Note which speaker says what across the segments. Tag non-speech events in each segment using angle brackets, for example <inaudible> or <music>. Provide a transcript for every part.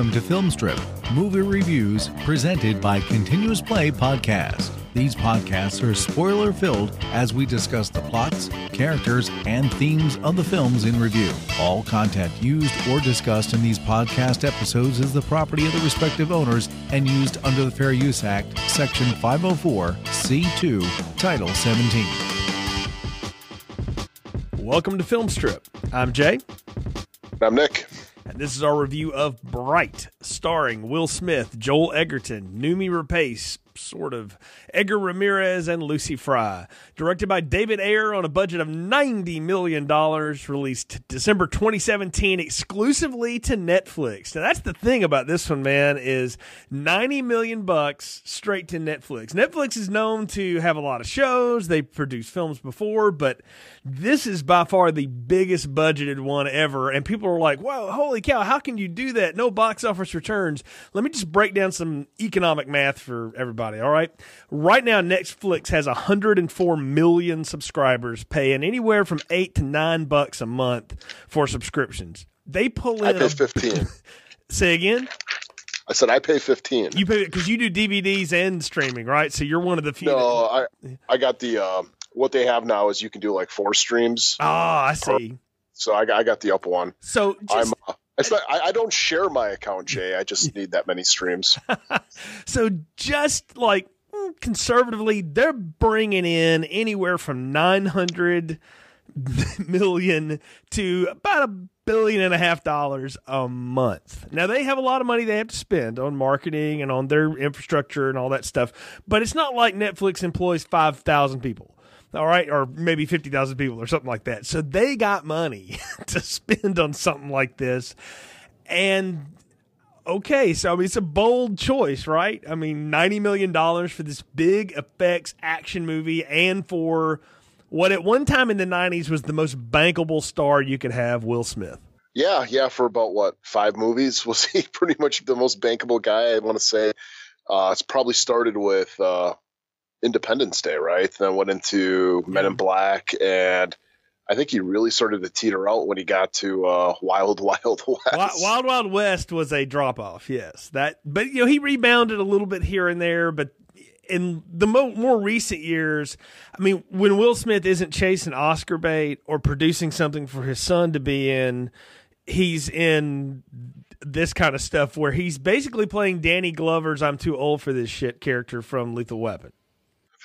Speaker 1: Welcome to Filmstrip, movie reviews presented by Continuous Play Podcast. These podcasts are spoiler filled as we discuss the plots, characters, and themes of the films in review. All content used or discussed in these podcast episodes is the property of the respective owners and used under the Fair Use Act, Section 504, C2, Title 17.
Speaker 2: Welcome to Filmstrip. I'm Jay.
Speaker 3: I'm Nick.
Speaker 2: This is our review of Bright, starring Will Smith, Joel Edgerton, Noomi Rapace, sort of, Edgar Ramirez, and Lucy Fry. Directed by David Ayer on a budget of $90 million, released December 2017 exclusively to Netflix. Now that's the thing about this one, man, is 90 million bucks straight to Netflix. Netflix is known to have a lot of shows. They produced films before, but this is by far the biggest budgeted one ever. And people are like, whoa, holy cow, how can you do that? No box office returns. Let me just break down some economic math for everybody, all right? Right now, Netflix has 104 million subscribers paying anywhere from eight to nine bucks a month for subscriptions. They pull in.
Speaker 3: I pay 15. <laughs>
Speaker 2: say again?
Speaker 3: I said I pay 15.
Speaker 2: You pay because you do DVDs and streaming, right? So you're one of the few.
Speaker 3: No, I I got the um, what they have now is you can do like four streams.
Speaker 2: Ah, I see.
Speaker 3: So I got, I got the up one.
Speaker 2: So just,
Speaker 3: I'm. Uh, it's not, I, I don't share my account, Jay. I just <laughs> need that many streams. <laughs>
Speaker 2: so just like conservatively, they're bringing in anywhere from 900 <laughs> million to about a billion and a half dollars a month. Now they have a lot of money they have to spend on marketing and on their infrastructure and all that stuff, but it's not like Netflix employs 5,000 people all right, or maybe 50,000 people or something like that. So they got money <laughs> to spend on something like this. And okay, so I mean, it's a bold choice, right? I mean, $90 million for this big effects action movie and for what at one time in the 90s was the most bankable star you could have, Will Smith.
Speaker 3: Yeah, yeah, for about what, five movies? <laughs> Was he pretty much the most bankable guy? I want to say. Uh, it's probably started with uh, Independence Day, right? Then went into Men in Black, and I think he really started to teeter out when he got to uh, Wild <laughs> Wild West.
Speaker 2: Wild Wild West was a drop off, yes. That, but you know, he rebounded a little bit here and there, but in the mo- more recent years, I mean, when Will Smith isn't chasing Oscar bait or producing something for his son to be in, he's in this kind of stuff where he's basically playing Danny Glover's "I'm too old for this shit" character from Lethal Weapon.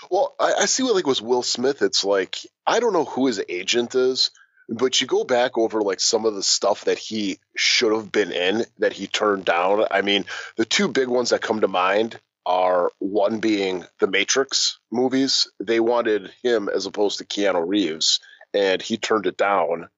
Speaker 3: Well, I, I see what like with Will Smith, it's like I don't know who his agent is, but you go back over like some of the stuff that he should have been in that he turned down. I mean, the two big ones that come to mind are one being the Matrix movies. They wanted him as opposed to Keanu Reeves, and he turned it down.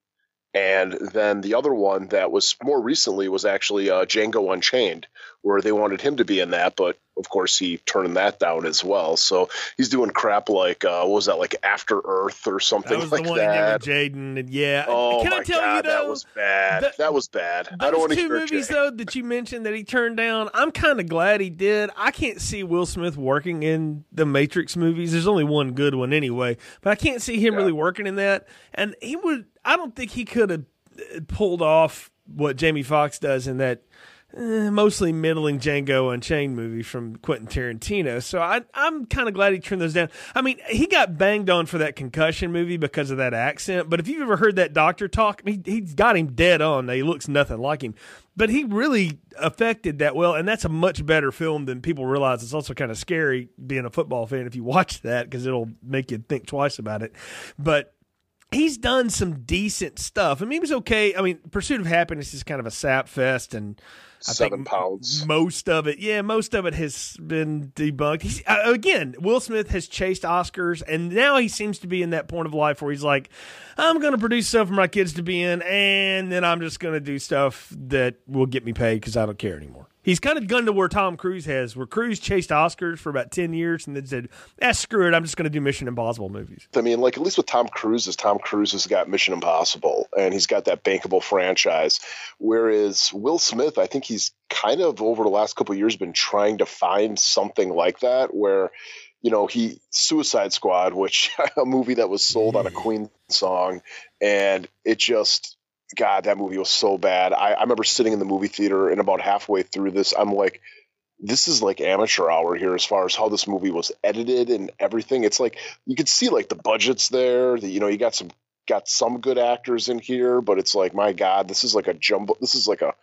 Speaker 3: And then the other one that was more recently was actually uh, Django Unchained, where they wanted him to be in that, but of course he turned that down as well. So he's doing crap like uh, what was that like After Earth or something
Speaker 2: that was
Speaker 3: like
Speaker 2: the one
Speaker 3: that.
Speaker 2: Jaden, yeah.
Speaker 3: Oh
Speaker 2: Can
Speaker 3: my
Speaker 2: I tell
Speaker 3: god,
Speaker 2: you though,
Speaker 3: that was bad.
Speaker 2: the,
Speaker 3: that was bad. I don't want to
Speaker 2: two movies
Speaker 3: Jay.
Speaker 2: though that you mentioned that he turned down. I'm kind of glad he did. I can't see Will Smith working in the Matrix movies. There's only one good one anyway, but I can't see him
Speaker 3: Yeah.
Speaker 2: really working in that. And he would. I don't think he could have pulled off what Jamie Foxx does in that eh, mostly middling Django Unchained movie from Quentin Tarantino. So I, I'm kind of glad he turned those down. I mean, he got banged on for that concussion movie because of that accent. But if you've ever heard that doctor talk, he, he's got him dead on. He looks nothing like him. But he really affected that well, and that's a much better film than people realize. It's also kind of scary being a football fan if you watch that because it'll make you think twice about it. But he's done some decent stuff. I mean, he was okay. I mean, Pursuit of Happiness is kind of a sap fest, and I
Speaker 3: Seven
Speaker 2: think
Speaker 3: pounds.
Speaker 2: Most of it, yeah, most of it has been debunked. He's, uh, again, Will Smith has chased Oscars, and now he seems to be in that point of life where he's like, I'm going to produce stuff for my kids to be in, and then I'm just going to do stuff that will get me paid because I don't care anymore. He's kind of gone to where Tom Cruise has, where Cruise chased Oscars for about 10 years and then said, ah, screw it, I'm just going to do Mission Impossible movies.
Speaker 3: I mean, like at least with Tom Cruise, is Tom Cruise has got Mission Impossible and he's got that bankable franchise. Whereas Will Smith, I think he's kind of over the last couple of years been trying to find something like that where, you know, he Suicide Squad, which <laughs> a movie that was sold on a Queen song, and it just God, that movie was so bad. I, I remember sitting in the movie theater and about halfway through this, I'm like, this is like amateur hour here as far as how this movie was edited and everything. It's like you could see like the budgets there. The, you know, you got some got some good actors in here, but it's like my God, this is like a jumbo. This is like a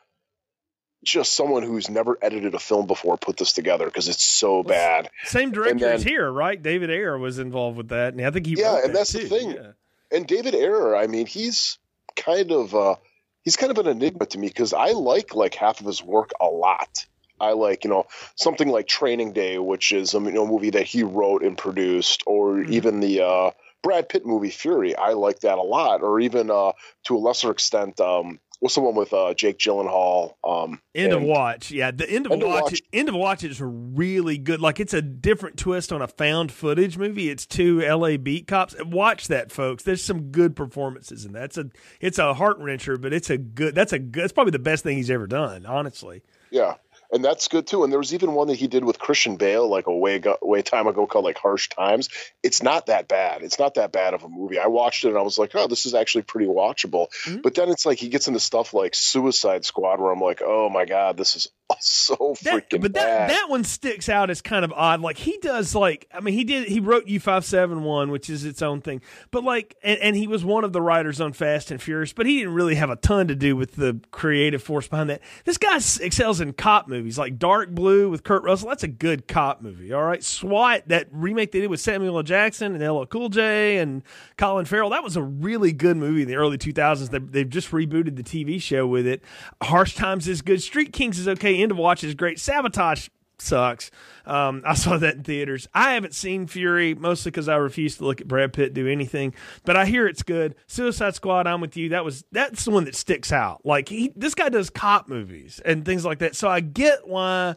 Speaker 3: just someone who's never edited a film before put this together because it's so bad.
Speaker 2: Same director as here, right? David Ayer was involved with that, and I think he
Speaker 3: yeah, and
Speaker 2: that
Speaker 3: that's
Speaker 2: too.
Speaker 3: the thing.
Speaker 2: Yeah.
Speaker 3: And David Ayer, I mean, he's kind of uh, he's kind of an enigma to me because I like like half of his work a lot. I like you know something like Training Day, which is a you know, movie that he wrote and produced, or
Speaker 2: Mhm.
Speaker 3: even the uh, Brad Pitt movie Fury. I like that a lot, or even uh, to a lesser extent, um, what's the one with uh, Jake Gyllenhaal? Um,
Speaker 2: End of Watch, yeah. The end of
Speaker 3: End of
Speaker 2: Watch,
Speaker 3: Watch.
Speaker 2: end of Watch is really good. Like it's a different twist on a found footage movie. It's two L.A. beat cops. Watch that, folks. There's some good performances in that. It's a it's a heart wrencher, but it's a good. That's a good. It's probably the best thing he's ever done, honestly.
Speaker 3: Yeah, and that's good too. And there was even one that he did with Christian Bale, like a way go, way time ago, called like Harsh Times. It's not that bad. It's not that bad of a movie. I watched it and I was like, oh, this is actually pretty watchable.
Speaker 2: Mhm.
Speaker 3: But then it's like he gets into stuff like Suicide Squad, where I'm like, oh my god, this is <laughs> so
Speaker 2: That,
Speaker 3: freaking
Speaker 2: but that
Speaker 3: bad.
Speaker 2: that one sticks out as kind of odd. Like he does, like I mean, he did. He wrote U five seven one, which is its own thing. But like, and, and he was one of the writers on Fast and Furious. But he didn't really have a ton to do with the creative force behind that. This guy excels in cop movies, like Dark Blue with Kurt Russell. That's a good cop movie. All right, SWAT, that remake they did with Samuel L. Jackson and LL Cool J and Colin Farrell. That was a really good movie in the early 2000s. They, they've just rebooted the TV show with it. Harsh Times is good. Street Kings is okay. End of Watch is great. Sabotage sucks. Um, I <laughs> saw that in theaters. I haven't seen Fury mostly because I refuse to look at Brad Pitt do anything, but I hear it's good. Suicide Squad, I'm with you. That was that's the one that sticks out. Like he, this guy does cop movies and things like that. So I get why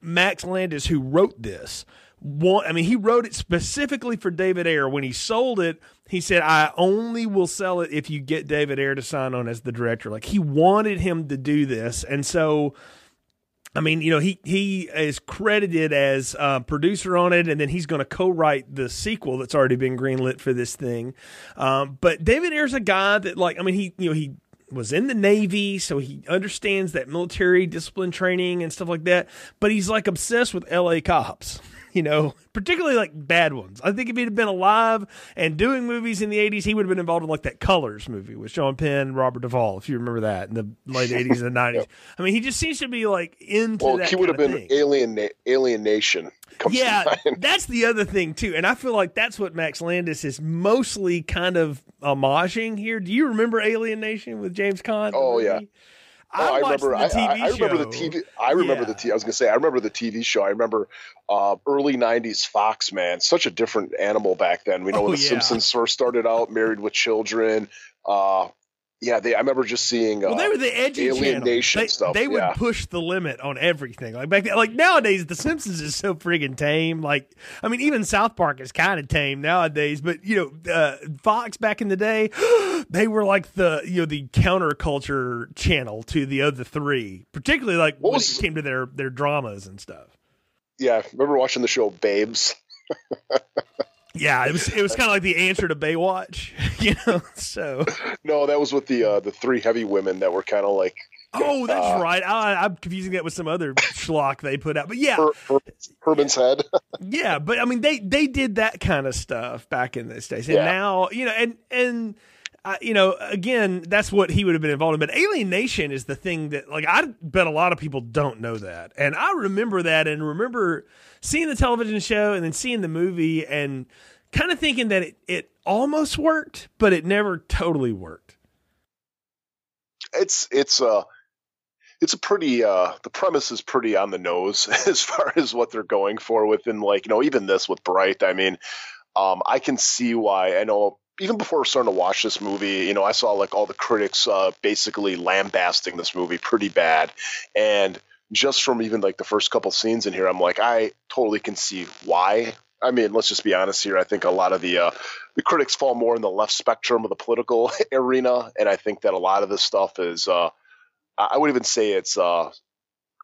Speaker 2: Max Landis, who wrote this, want, I mean, he wrote it specifically for David Ayer. When he sold it, he said, I only will sell it if you get David Ayer to sign on as the director. Like he wanted him to do this. And so, I mean, you know, he, he is credited as uh, producer on it, and then he's going to co-write the sequel that's already been greenlit for this thing. Um, but David Ayer's a guy that, like, I mean, he, you know, he was in the Navy, so he understands that military discipline training and stuff like that. But he's like obsessed with L.A. cops, <laughs> you know, particularly like bad ones. I think if he'd been alive and doing movies in the '80s, he would have been involved in like that Colors movie with Sean Penn and Robert Duvall, if you remember that in the late '80s and '90s. <laughs> I mean, he just seems to be like into that.
Speaker 3: well,
Speaker 2: that.
Speaker 3: he would have been. Alien Na- Alien Nation. Comes
Speaker 2: Yeah, <laughs> that's the other thing too, and I feel like that's what Max Landis is mostly kind of homaging here. Do you remember Alien Nation with James Caan?
Speaker 3: Oh, yeah. Oh, I remember. I,
Speaker 2: the TV
Speaker 3: I, I remember the. TV. I remember
Speaker 2: Yeah.
Speaker 3: the. T, I was gonna say. I remember the TV show. I remember uh, early '90s Fox. Man, such a different animal back then. We know
Speaker 2: Oh,
Speaker 3: when the
Speaker 2: yeah.
Speaker 3: Simpsons first started out, Married with Children. Uh, yeah, they. I remember just seeing. Uh,
Speaker 2: Well, they were the edgy
Speaker 3: Alien. Nation
Speaker 2: they,
Speaker 3: stuff,
Speaker 2: They would
Speaker 3: yeah.
Speaker 2: push the limit on everything. Like back then, like nowadays, The Simpsons is so friggin' tame. Like, I mean, even South Park is kind of tame nowadays. But you know, uh, Fox back in the day, <gasps> they were like the you know the counterculture channel to the other three, particularly like
Speaker 3: What
Speaker 2: when
Speaker 3: was-
Speaker 2: it came to their their dramas and stuff.
Speaker 3: yeah, I remember watching the show Babes. <laughs>
Speaker 2: Yeah, it was it was kind of like the answer to Baywatch, <laughs> you know. So,
Speaker 3: No, that was with the uh, the three heavy women that were kind of like
Speaker 2: oh, that's
Speaker 3: Uh,
Speaker 2: right. I, I'm confusing that with some other schlock they put out, but yeah,
Speaker 3: Her, Her, Herman's head. <laughs>
Speaker 2: Yeah, but I mean they they did that kind of stuff back in this days, and
Speaker 3: Yeah.
Speaker 2: now you know, and and uh, you know, again, that's what he would have been involved in. But Alien Nation is the thing that, like, I bet a lot of people don't know that, and I remember that, and remember seeing the television show and then seeing the movie, and kind of thinking that it it almost worked, but it never totally worked.
Speaker 3: it's it's uh it's a pretty uh the premise is pretty on the nose <laughs> as far as what they're going for within like you know even this with bright i mean um i can see why i know even before starting to watch this movie you know i saw like all the critics uh basically lambasting this movie pretty bad. And just from even like the first couple scenes in here i'm like i totally can see why. I mean, let's just be honest here. I think a lot of the uh, the critics fall more in the left spectrum of the political <laughs> arena, and I think that a lot of this stuff is uh, I would even say it's uh,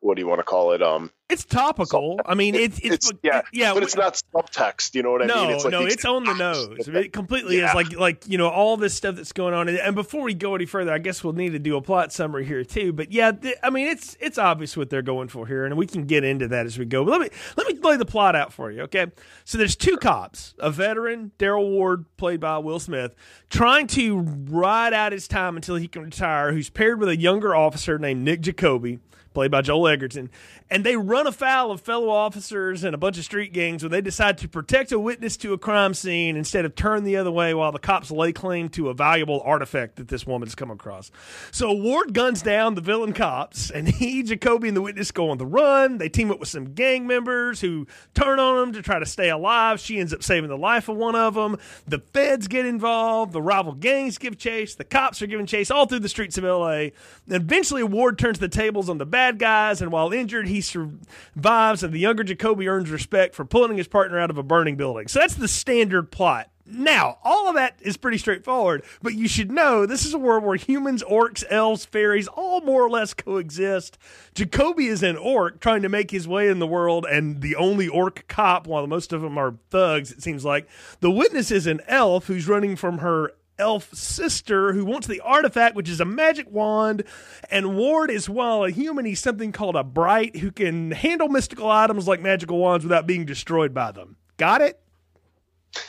Speaker 3: what do you want to call it? Um,
Speaker 2: It's topical. I mean, it's it's,
Speaker 3: It's yeah,
Speaker 2: yeah,
Speaker 3: but it's not subtext. You know what I
Speaker 2: no,
Speaker 3: mean? It's like
Speaker 2: no, it's on the nose. It completely
Speaker 3: Yeah.
Speaker 2: is like like you know all this stuff that's going on. And before we go any further, I guess we'll need to do a plot summary here too. But yeah, th- I mean it's it's obvious what they're going for here, and we can get into that as we go. But let me let me lay the plot out for you, okay? So there's two cops, a veteran Daryl Ward, played by Will Smith, trying to ride out his time until he can retire, who's paired with a younger officer named Nick Jacoby played by Joel Edgerton, and they run afoul of fellow officers and a bunch of street gangs when they decide to protect a witness to a crime scene instead of turn the other way while the cops lay claim to a valuable artifact that this woman's come across. So Ward guns down the villain cops, and <laughs> he, Jacoby, and the witness go on the run. They team up with some gang members who turn on them to try to stay alive. She ends up saving the life of one of them. The feds get involved. The rival gangs give chase. The cops are giving chase all through the streets of LA. And eventually, Ward turns the tables on the bad guys, and while injured, he survives, and the younger Jacoby earns respect for pulling his partner out of a burning building. So that's the standard plot. Now, all of that is pretty straightforward, but you should know this is a world where humans, orcs, elves, fairies all more or less coexist. Jacoby is an orc trying to make his way in the world, and the only orc cop, while most of them are thugs, it seems like. The witness is an elf who's running from her elf sister who wants the artifact, which is a magic wand. And Ward is, while a human, he's something called a bright who can handle mystical items like magical wands without being destroyed by them. Got it?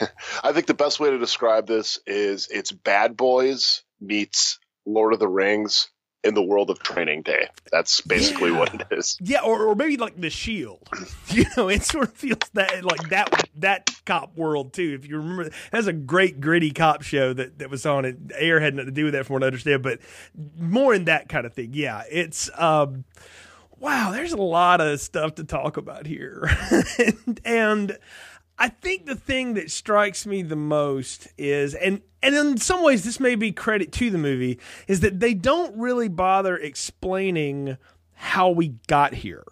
Speaker 2: <laughs>
Speaker 3: I think the best way to describe this is it's Bad Boys meets Lord of the Rings in the world of Training Day. That's basically
Speaker 2: Yeah.
Speaker 3: what it is.
Speaker 2: Yeah, or, or maybe like the Shield. <laughs> You know, it sort of feels that like that that cop world too. If you remember, that's a great gritty cop show that that was on it. Ayer had nothing to do with that, from what I understand, but more in that kind of thing. Yeah, it's um, wow. There's a lot of stuff to talk about here, <laughs> and, and I think the thing that strikes me the most is, and and in some ways this may be credit to the movie, is that they don't really bother explaining how we got here.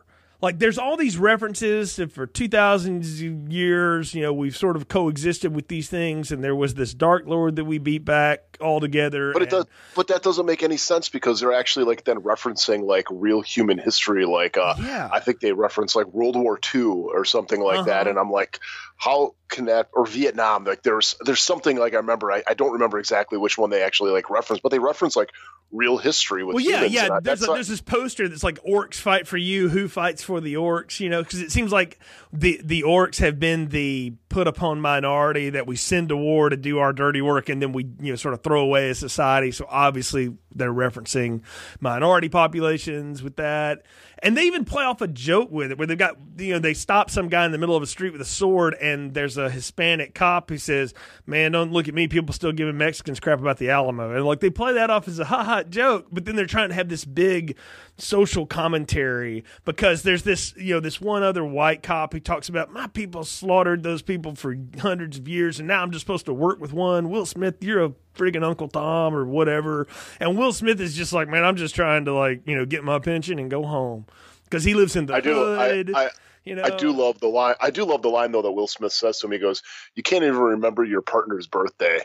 Speaker 2: Like there's all these references for 2000 years, you know, we've sort of coexisted with these things and there was this dark lord that we beat back all together.
Speaker 3: But it
Speaker 2: and-
Speaker 3: does but that doesn't make any sense because they're actually like then referencing like real human history like uh
Speaker 2: Yeah.
Speaker 3: I think they reference like World War II or something like that
Speaker 2: Uh-huh.
Speaker 3: and I'm like how can that or Vietnam like there's there's something like I remember I, I don't remember exactly which one they actually like reference but they reference like real history with
Speaker 2: Well, yeah, yeah.
Speaker 3: I-
Speaker 2: There's a,
Speaker 3: not-
Speaker 2: there's this poster that's like orcs fight for you. Who fights for the orcs? You know, because it seems like the the orcs have been the put upon minority that we send to war to do our dirty work, and then we you know sort of throw away as society. So obviously they're referencing minority populations with that. And they even play off a joke with it, where they've got you know they stop some guy in the middle of a street with a sword, and there's a Hispanic cop who says, "Man, don't look at me. People still giving Mexicans crap about the Alamo." And like they play that off as a ha ha joke, but then they're trying to have this big social commentary because there's this you know this one other white cop who talks about my people slaughtered those people for hundreds of years, and now I'm just supposed to work with one. Will Smith, you're a friggin' Uncle Tom or whatever. And Will Smith is just like, man, I'm just trying to like, you know, get my pension and go home because he lives in the
Speaker 3: I do I,
Speaker 2: hood.
Speaker 3: I,
Speaker 2: you know,
Speaker 3: I do love the line. I do love the line though that Will Smith says to him. He goes, "You can't even remember your partner's birthday,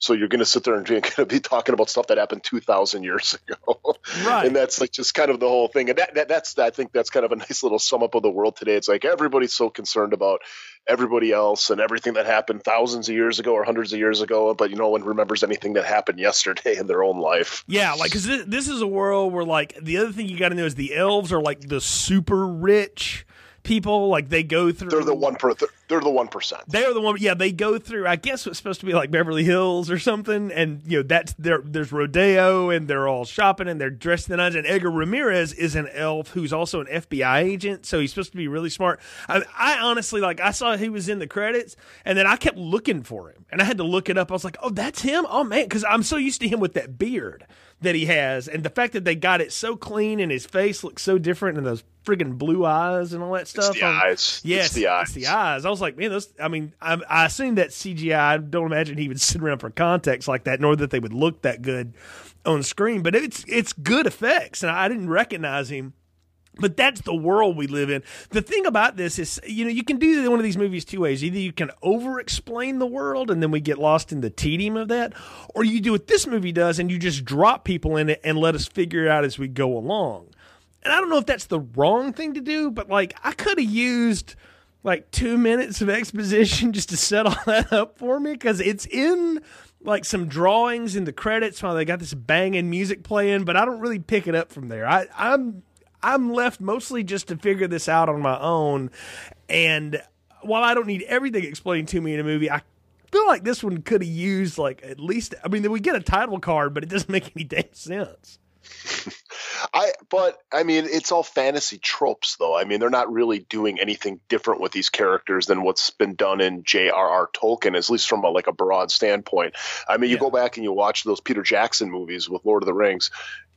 Speaker 3: so you're going to sit there and <laughs> going to be talking about stuff that happened two thousand years ago."
Speaker 2: Right.
Speaker 3: And that's like just kind of the whole thing. And that, that that's I think that's kind of a nice little sum up of the world today. It's like everybody's so concerned about everybody else and everything that happened thousands of years ago or hundreds of years ago, but you no one remembers anything that happened yesterday in their own life.
Speaker 2: Yeah, like because this, this is a world where like the other thing you got to know is the elves are like the super rich people. Like they go through.
Speaker 3: They're the one per. They're the one percent.
Speaker 2: They're the one. Yeah, they go through. I guess it's supposed to be like Beverly Hills or something, and you know that's there. There's rodeo, and they're all shopping, and they're dressed in the. And Edgar Ramirez is an elf who's also an FBI agent, so he's supposed to be really smart. I, I honestly like. I saw he was in the credits, and then I kept looking for him, and I had to look it up. I was like, oh, that's him. Oh man, because I'm so used to him with that beard that he has, and the fact that they got it so clean, and his face looks so different, and those friggin' blue eyes and all that stuff.
Speaker 3: the
Speaker 2: Um,
Speaker 3: eyes.
Speaker 2: Yes,
Speaker 3: It's the eyes.
Speaker 2: It's the eyes. I was like, man, those. I mean, I, I assume that CGI. I don't imagine he would sit around for context like that, nor that they would look that good on screen. But it's it's good effects, and I didn't recognize him. But that's the world we live in. The thing about this is, you know, you can do one of these movies two ways. Either you can over explain the world and then we get lost in the tedium of that, or you do what this movie does and you just drop people in it and let us figure it out as we go along. and I don't know if that's the wrong thing to do, but like I could have used like two minutes of exposition <laughs> just to set all that up for me because it's in like some drawings in the credits while they got this banging music playing, but I don't really pick it up from there. I, I'm I'm left mostly just to figure this out on my own, and while I don't need everything explained to me in a movie, I feel like this one could have used like at least. I mean, we get a title card, but it doesn't make any damn sense.
Speaker 3: I but I mean it's all fantasy tropes though. I mean they're not really doing anything different with these characters than what's been done in J.R.R. Tolkien, at least from a, like a broad standpoint. I mean you yeah. go back and you watch those Peter Jackson movies with Lord of the Rings.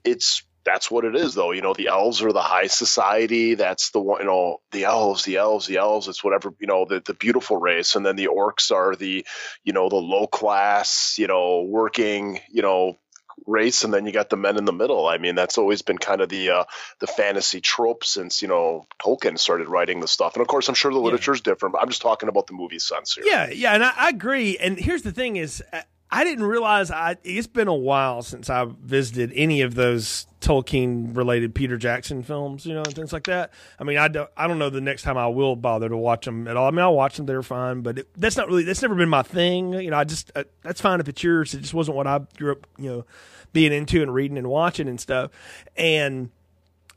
Speaker 3: It's that's what it is though you know the elves are the high society that's the one you know the elves the elves the elves it's whatever you know the, the beautiful race and then the orcs are the you know the low class you know working you know race, and then you got the men in the middle. I mean, that's always been kind of the uh, the fantasy trope since you know Tolkien started writing the stuff. And of course, I'm sure the literature is different, but I'm just talking about the movie sense here.
Speaker 2: Yeah, yeah, and I, I agree. And here's the thing: is I didn't realize I. It's been a while since I visited any of those Tolkien related Peter Jackson films, you know, and things like that. I mean, I don't, I don't know the next time I will bother to watch them at all. I mean, I'll watch them; they're fine, but it, that's not really that's never been my thing. You know, I just uh, that's fine if it's yours. It just wasn't what I grew up, you know, being into and reading and watching and stuff. And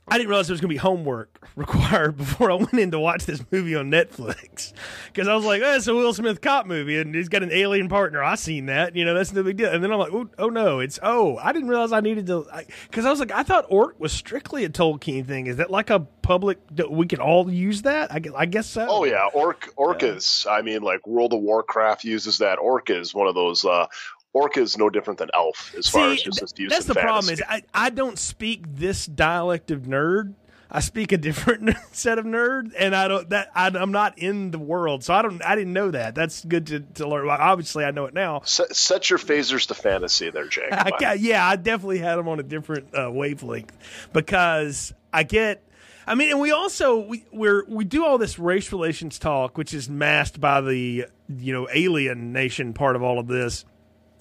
Speaker 2: I didn't realize there was going to be homework <laughs> required before I went in to watch this movie on Netflix. <laughs> Because I was like, oh, it's a Will Smith cop movie and he's got an alien partner. i seen that. You know, that's no big deal. And then I'm like, oh, oh no, it's, oh, I didn't realize I needed to. Because I, I, was like, I thought Orc was strictly a Tolkien thing. Is that like a public, we could all use that? I guess, I guess so.
Speaker 3: Oh, yeah. Orc, Orcas. Yeah. I mean, like World of Warcraft uses that. Orc is one of those uh, Orca is no different than Elf as See, far as just its use.
Speaker 2: That's the
Speaker 3: fantasy.
Speaker 2: problem is I, I don't speak this dialect of nerd. I speak a different <laughs> set of nerd, and I don't that I, am not in the world, so I don't. I didn't know that. That's good to, to learn. Well, obviously, I know it now.
Speaker 3: Set, set your phasers to fantasy, there, Jake. <laughs>
Speaker 2: I, yeah, I definitely had them on a different uh, wavelength because I get. I mean, and we also we we're, we do all this race relations talk, which is masked by the you know alien nation part of all of this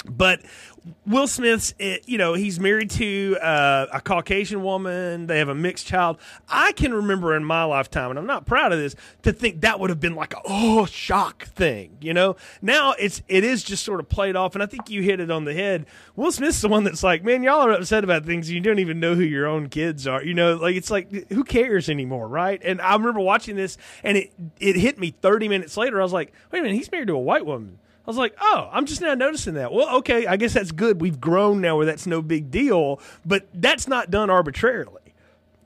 Speaker 2: but Will Smith's, eh, you know, he's married to uh, a Caucasian woman. They have a mixed child. I can remember in my lifetime, and I'm not proud of this, to think that would have been like a oh shock thing. You know, now it's it is just sort of played off, and I think you hit it on the head. Will Smith's the one that's like, man, y'all are upset about things. You don't even know who your own kids are. You know, like it's like who cares anymore, right? And I remember watching this, and it it hit me 30 minutes later. I was like, wait a minute, he's married to a white woman. I was like, oh, I'm just now noticing that. Well, okay, I guess that's good. We've grown now where that's no big deal, but that's not done arbitrarily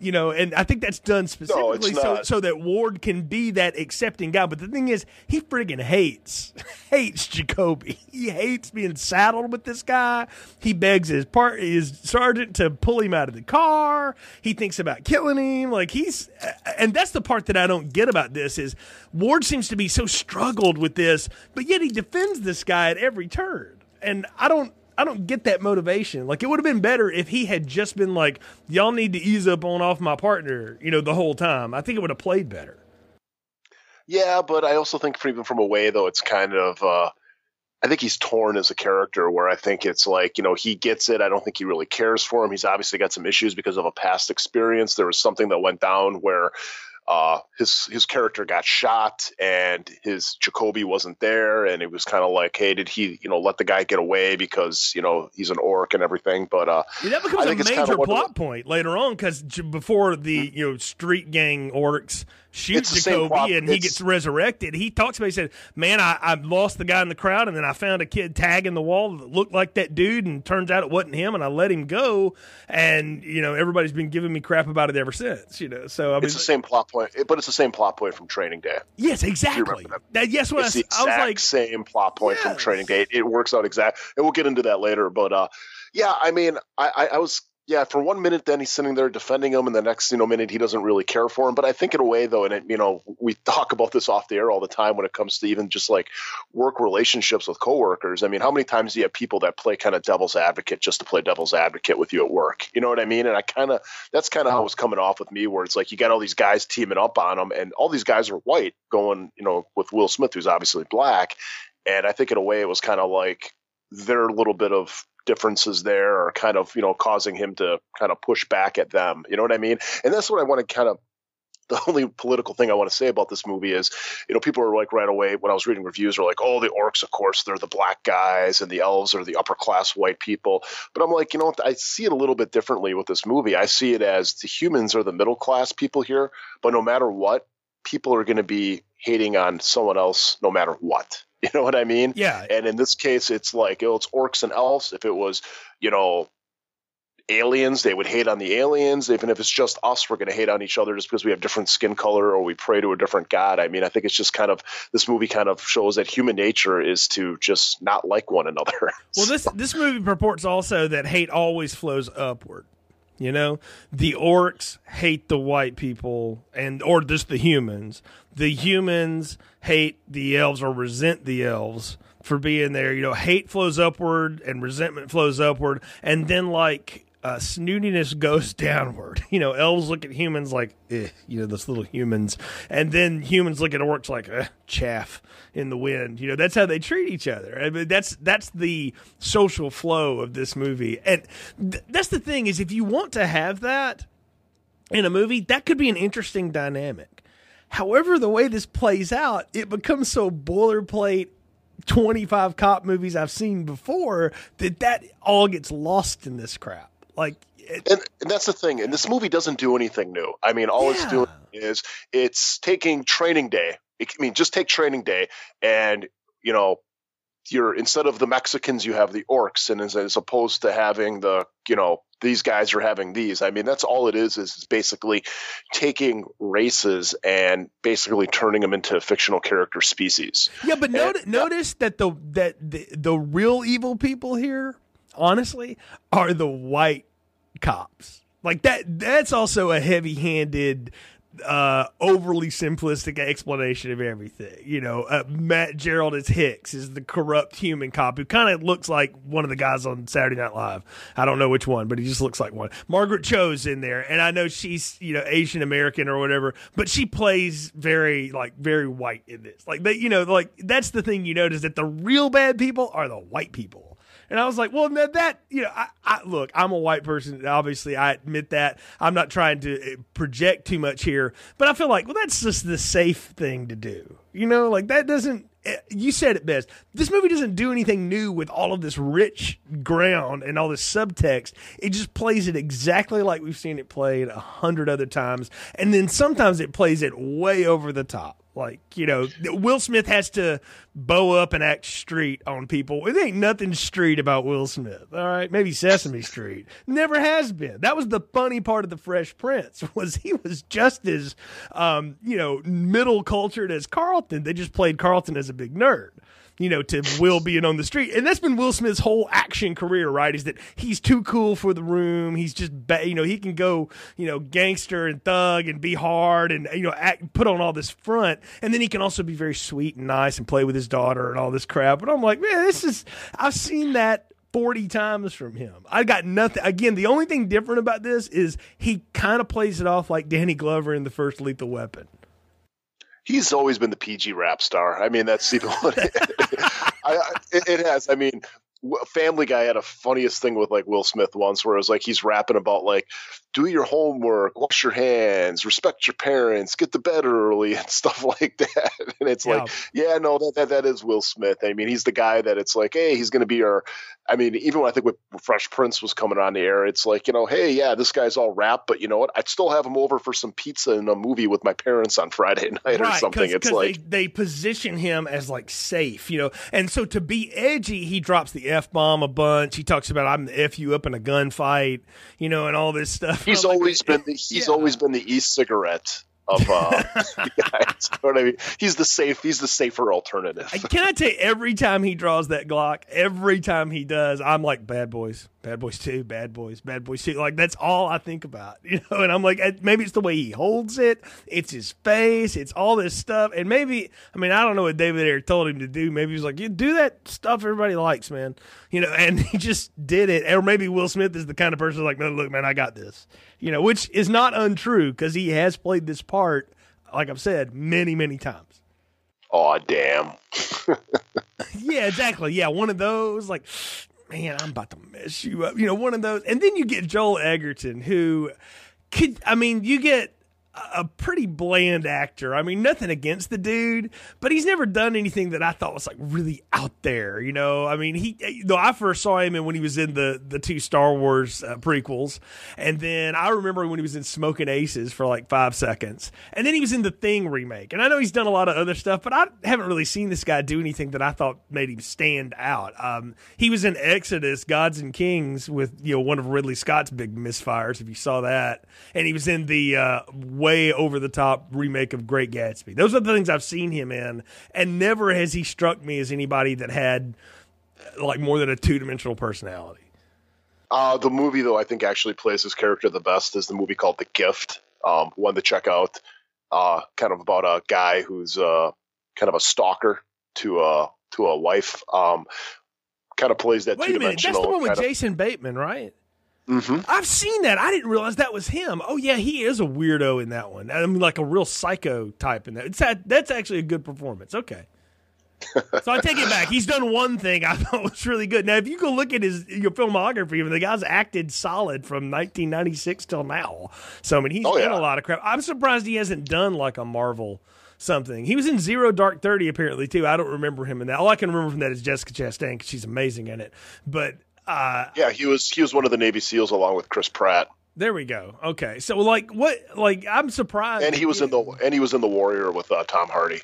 Speaker 2: you know, and I think that's done specifically no, so so that Ward can be that accepting guy. But the thing is, he friggin' hates <laughs> hates Jacoby. He hates being saddled with this guy. He begs his part his sergeant to pull him out of the car. He thinks about killing him. Like he's, and that's the part that I don't get about this is Ward seems to be so struggled with this, but yet he defends this guy at every turn. And I don't I don't get that motivation. Like it would have been better if he had just been like, "Y'all need to ease up on off my partner," you know, the whole time. I think it would have played better.
Speaker 3: Yeah, but I also think even from a way though, it's kind of. Uh, I think he's torn as a character. Where I think it's like you know he gets it. I don't think he really cares for him. He's obviously got some issues because of a past experience. There was something that went down where uh, his his character got shot and his Jacoby wasn't there, and it was kind of like, hey, did he you know let the guy get away because you know he's an orc and everything? But uh,
Speaker 2: yeah, that becomes a major plot point later on because before the you know street gang orcs shoot Jacoby and he gets resurrected. He talks about he said, "Man, I, I lost the guy in the crowd, and then I found a kid tagging the wall that looked like that dude, and turns out it wasn't him, and I let him go. And you know, everybody's been giving me crap about it ever since. You know, so I mean,
Speaker 3: it's the same plot point, but it's the same plot point from Training Day.
Speaker 2: Yes, exactly. That? Yes,
Speaker 3: what
Speaker 2: I,
Speaker 3: the
Speaker 2: I, was like,
Speaker 3: same plot point yes. from Training Day. It, it works out exactly, and we'll get into that later. But uh, yeah, I mean, I, I, I was yeah, for one minute, then he's sitting there defending him, and the next you know minute he doesn't really care for him. But I think in a way, though, and it, you know, we talk about this off the air all the time when it comes to even just like work relationships with coworkers. I mean, how many times do you have people that play kind of devil's advocate just to play devil's advocate with you at work? You know what I mean? And I kind of that's kind of how it was coming off with me, where it's like you got all these guys teaming up on him, and all these guys are white, going you know with Will Smith, who's obviously black. And I think in a way, it was kind of like their little bit of differences there are kind of you know causing him to kind of push back at them. You know what I mean? And that's what I want to kind of the only political thing I want to say about this movie is, you know, people are like right away when I was reading reviews are like, oh, the orcs, of course, they're the black guys, and the elves are the upper class white people. But I'm like, you know, I see it a little bit differently with this movie. I see it as the humans are the middle class people here, but no matter what, people are going to be hating on someone else no matter what. <laughs> You know what I mean?
Speaker 2: Yeah.
Speaker 3: And in this case, it's like, oh, it's orcs and elves. If it was, you know, aliens, they would hate on the aliens. Even if it's just us, we're going to hate on each other just because we have different skin color or we pray to a different god. I mean, I think it's just kind of this movie kind of shows that human nature is to just not like one another. <laughs>
Speaker 2: Well, this this movie purports also that hate always flows upward. You know, the orcs hate the white people and or just the humans. The humans hate the elves or resent the elves for being there. You know, hate flows upward and resentment flows upward, and then like uh, snootiness goes <laughs> downward. You know, elves look at humans like, eh, you know, those little humans, and then humans look at orcs like eh, chaff in the wind. You know, that's how they treat each other. I mean, that's that's the social flow of this movie, and th- that's the thing is if you want to have that in a movie, that could be an interesting dynamic. However, the way this plays out, it becomes so boilerplate 25 cop movies I've seen before that that all gets lost in this crap. Like,
Speaker 3: it, and, and, that's the thing. And this movie doesn't do anything new. I mean, all yeah. it's doing is it's taking Training Day. I mean, just take Training Day, and you know, you're instead of the Mexicans, you have the orcs, and as, as opposed to having the you know these guys are having these. I mean, that's all it is. Is basically taking races and basically turning them into fictional character species.
Speaker 2: Yeah, but and, notice that the that the, the real evil people here, honestly, are the white cops. Like that that's also a heavy-handed uh, overly simplistic explanation of everything. You know, uh, Matt Gerald as Hicks is the corrupt human cop who kind of looks like one of the guys on Saturday Night Live. I don't know which one, but he just looks like one. Margaret Cho's in there, and I know she's you know Asian American or whatever, but she plays very like very white in this. Like they, you know, like that's the thing you notice that the real bad people are the white people. And I was like, well, that, that you know, I, I, look, I'm a white person. Obviously, I admit that. I'm not trying to eh, project too much here, but I feel like, well, that's just the safe thing to do. You know, like that doesn't. Eh, you said it best. This movie doesn't do anything new with all of this rich ground and all this subtext. It just plays it exactly like we've seen it played a hundred other times, and then sometimes it plays it way over the top. Like, you know, Will Smith has to bow up and act street on people. It ain't nothing street about Will Smith. All right. Maybe Sesame Street. Never has been. That was the funny part of the Fresh Prince <laughs> was he was just as, um, you know, middle cultured as Carlton. They just played Carlton as a big nerd you know, to Will being on the street. And that's been Will Smith's whole action career, right? Is that he's too cool for the room. He's just, ba- you know, he can go, you know, gangster and thug and be hard and, you know, act, put on all this front. And then he can also be very sweet and nice and play with his daughter and all this crap. But I'm like, man, this is, I've seen that 40 times from him. I got nothing. Again, the only thing different about this is he kind of plays it off like Danny Glover in the first Lethal Weapon
Speaker 3: he's always been the PG rap star. I mean, that's even what it, I, it, it has. I mean, Family Guy had a funniest thing with like Will Smith once, where it was like he's rapping about like do your homework, wash your hands, respect your parents, get to bed early, <laughs> and stuff like that. <laughs> And it's yeah. like, yeah, no, that, that that is Will Smith. I mean, he's the guy that it's like, hey, he's going to be our. I mean, even when I think when Fresh Prince was coming on the air, it's like, you know, hey, yeah, this guy's all rap, but you know what? I'd still have him over for some pizza and a movie with my parents on Friday <laughs> night right, or something. Cause, it's cause like
Speaker 2: they, they position him as like safe, you know, and so to be edgy, he drops the f bomb a bunch. He talks about I'm the f you up in a gunfight, you know, and all this stuff.
Speaker 3: He's always been the, he's yeah. always been the e-cigarette of uh, guys. <laughs> <laughs> You know what I mean? He's the safe. He's the safer alternative.
Speaker 2: Can I tell you? Every time he draws that Glock, every time he does, I'm like, bad boys, bad boys two, bad boys, bad boys two. Like that's all I think about, <laughs> you know. And I'm like, maybe it's the way he holds it, it's his face, it's all this stuff, and maybe I mean I don't know what David Ayer told him to do. Maybe he's like, you do that stuff everybody likes, man, you know. And he just did it. Or maybe Will Smith is the kind of person like, no, look, man, I got this, you know, which is not untrue because he has played this part, like I've said, many, many times.
Speaker 3: Oh damn. <laughs>
Speaker 2: yeah, exactly. Yeah, one of those like man, I'm about to mess you up. You know, one of those. And then you get Joel Edgerton, who could, I mean, you get a pretty bland actor. I mean, nothing against the dude, but he's never done anything that I thought was like really out there. You know, I mean, he though I first saw him in when he was in the the two Star Wars uh, prequels, and then I remember when he was in Smoking Aces for like five seconds, and then he was in the Thing remake. And I know he's done a lot of other stuff, but I haven't really seen this guy do anything that I thought made him stand out. Um, he was in Exodus, Gods and Kings, with you know one of Ridley Scott's big misfires. If you saw that, and he was in the uh, way over the top remake of Great Gatsby. Those are the things I've seen him in, and never has he struck me as anybody that had uh, like more than a two dimensional personality.
Speaker 3: Uh, the movie, though, I think actually plays his character the best is the movie called The Gift. Um, one to check out. Uh, kind of about a guy who's uh, kind of a stalker to a to a wife. Um, kind of plays that
Speaker 2: Wait
Speaker 3: two dimensional.
Speaker 2: That's the one with
Speaker 3: of,
Speaker 2: Jason Bateman, right?
Speaker 3: Mm-hmm.
Speaker 2: I've seen that. I didn't realize that was him. Oh yeah, he is a weirdo in that one. I mean, like a real psycho type in that. It's that, that's actually a good performance. Okay. <laughs> so I take it back. He's done one thing I <laughs> thought was really good. Now, if you go look at his your filmography, the guy's acted solid from 1996 till now. So I mean, he's
Speaker 3: Oh,
Speaker 2: done
Speaker 3: yeah.
Speaker 2: a lot of crap. I'm surprised he hasn't done like a Marvel something. He was in Zero Dark Thirty apparently too. I don't remember him in that. All I can remember from that is Jessica Chastain because she's amazing in it. But uh,
Speaker 3: Yeah, he was he was one of the Navy SEAls along with Chris Pratt,
Speaker 2: there we go. Okay, so like what? Like I'm surprised.
Speaker 3: and he was in the and he was in the Warrior with uh, Tom Hardy.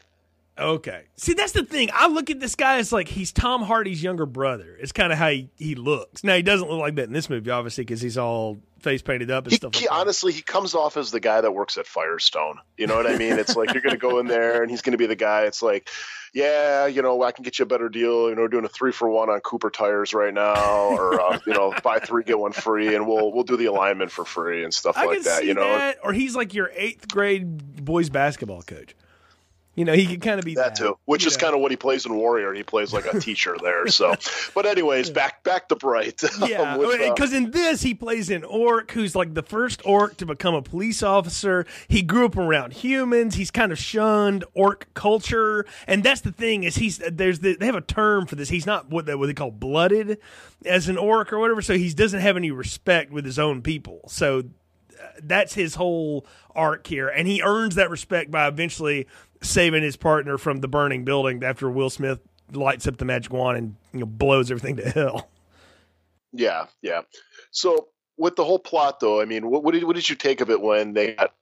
Speaker 2: Okay. See, that's the thing. I look at this guy as like he's Tom Hardy's younger brother. It's kind of how he, he looks. Now, he doesn't look like that in this movie, obviously, because he's all face painted up and
Speaker 3: He,
Speaker 2: stuff
Speaker 3: he
Speaker 2: like that.
Speaker 3: honestly he comes off as the guy that works at Firestone. You know what I mean? It's like you're going to go in there and he's going to be the guy. It's like, yeah, you know, I can get you a better deal. You know, we're doing a three for one on Cooper tires right now, or uh, you know, buy three get one free, and we'll we'll do the alignment for free and stuff
Speaker 2: I
Speaker 3: like
Speaker 2: can
Speaker 3: that.
Speaker 2: see
Speaker 3: You know,
Speaker 2: that. Or he's like your eighth grade boys basketball coach. You know, he could kind of be
Speaker 3: that too, which is kind of what he plays in Warrior. He plays like a <laughs> teacher there. So, but anyways, back back to Bright. <laughs>
Speaker 2: Yeah,
Speaker 3: With, uh,
Speaker 2: because in this he plays an orc who's like the first orc to become a police officer. He grew up around humans. He's kind of shunned orc culture, and that's the thing is he's there's the, they have a term for this. He's not what they what they call blooded as an orc or whatever. So he doesn't have any respect with his own people. So uh, that's his whole arc here, and he earns that respect by eventually saving his partner from the burning building after Will Smith lights up the magic wand and you know blows everything to hell.
Speaker 3: Yeah, yeah. So with the whole plot, though, I mean, what, what did what did you take of it when they got,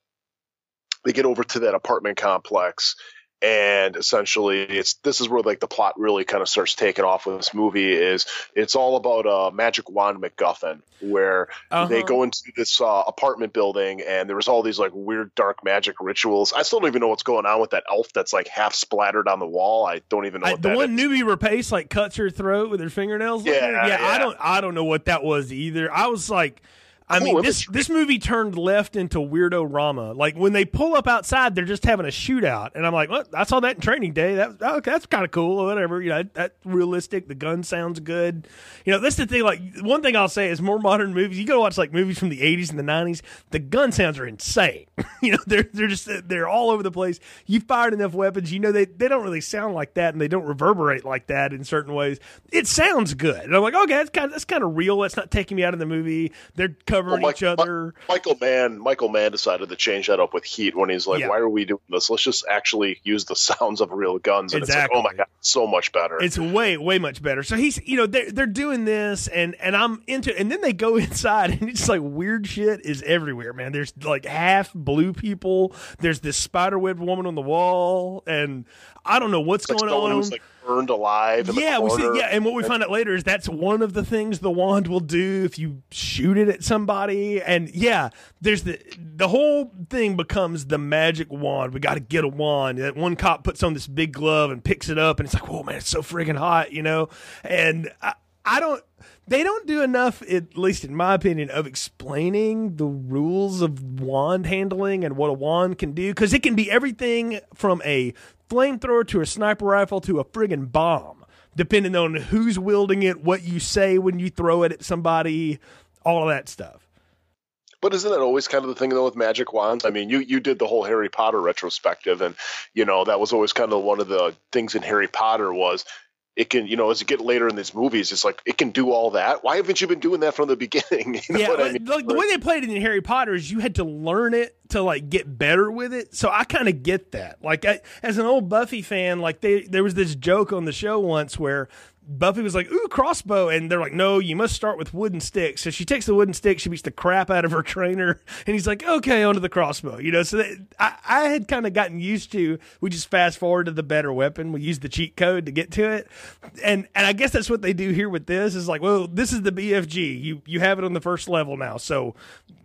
Speaker 3: they get over to that apartment complex, and essentially, it's this is where like the plot really kind of starts taking off with this movie. Is it's all about a magic wand MacGuffin, where
Speaker 2: Uh-huh.
Speaker 3: they go into this uh, apartment building, and there was all these like weird dark magic rituals. I still don't even know what's going on with that elf that's like half splattered on the wall. I don't even know
Speaker 2: I, the one
Speaker 3: is.
Speaker 2: Noomi Rapace like cuts her throat with her fingernails.
Speaker 3: Yeah,
Speaker 2: later. yeah, I don't, I don't know what that was either. I was like, I mean, this
Speaker 3: imagery.
Speaker 2: this movie turned left into weirdo rama. Like when they pull up outside, they're just having a shootout, and I'm like, well, I saw that in Training Day. That oh, okay, that's kind of cool, or whatever. You know, that's realistic. The gun sounds good. You know, that's the thing. Like one thing I'll say is more modern movies. You go watch like movies from the 80s and the 90s. The gun sounds are insane. <laughs> you know, they're they're just they're all over the place. You fired enough weapons, you know they they don't really sound like that, and they don't reverberate like that in certain ways. It sounds good, and I'm like, okay, that's kind of that's kind of real. That's not taking me out of the movie. They're covering
Speaker 3: Well, Mike-
Speaker 2: each other.
Speaker 3: Michael Mann, Michael Mann decided to change that up with Heat when he's like,
Speaker 2: Yeah.
Speaker 3: "Why are we doing this? Let's just actually use the <laughs> sounds of real guns." And
Speaker 2: Exactly.
Speaker 3: it's like, "Oh my god, so much better."
Speaker 2: It's way way much better. So he's you know they're they're doing this and and I'm into and then they go <laughs> inside and it's like weird shit is everywhere, man. There's like half blue people. There's this spiderweb woman on the wall and I don't know what's
Speaker 3: It's
Speaker 2: going
Speaker 3: someone
Speaker 2: on.
Speaker 3: who's like burned alive. In
Speaker 2: yeah,
Speaker 3: the
Speaker 2: we see. Yeah, and what we find out later is that's one of the things the wand will do if you shoot it at somebody. And yeah, there's the the whole thing becomes the magic wand. We got to get a wand. That one cop puts on this big glove and picks it up, and it's like, whoa, man, it's so friggin' hot, you know. And I, I don't. They don't do enough, at least in my opinion, of explaining the rules of wand handling and what a wand can do. Because it can be everything from a flamethrower to a sniper rifle to a friggin' bomb, depending on who's wielding it, what you say when you throw it at somebody, all of that stuff.
Speaker 3: But isn't that always kind of the thing though with magic wands? I mean, you you did the whole Harry Potter retrospective, and you know that was always kind of one of the things in Harry Potter was it can, you know, as you get later in these movies, it's like it can do all that. Why haven't you been doing that from the beginning? <laughs>
Speaker 2: You know yeah, I mean? like the way they played it in Harry Potter is you had to learn it to like get better with it. So I kind of get that. Like I, as an old Buffy fan, like they there was this joke on the show once where Buffy was like, "Ooh, crossbow," and they're like, "No, you must start with wooden sticks." So she takes the wooden stick, she beats the crap out of her <laughs> trainer, and he's like, "Okay, onto the crossbow." You know, so that, I, I had kind of gotten used to. We just fast forward to the better weapon. We use the cheat code to get to it, and and I guess that's what they do here with this. Is like, well, this is the BFG. You you have it on the first level now, so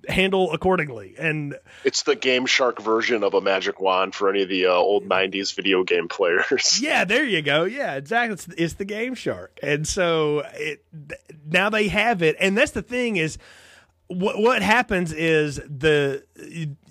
Speaker 2: handle accordingly. And
Speaker 3: it's the Game Shark version of a magic wand for any of the uh, old '90s video game players.
Speaker 2: Yeah, there you go. Yeah, exactly. It's, it's the Game Shark, and so it now they have it. And that's the thing is what what happens is the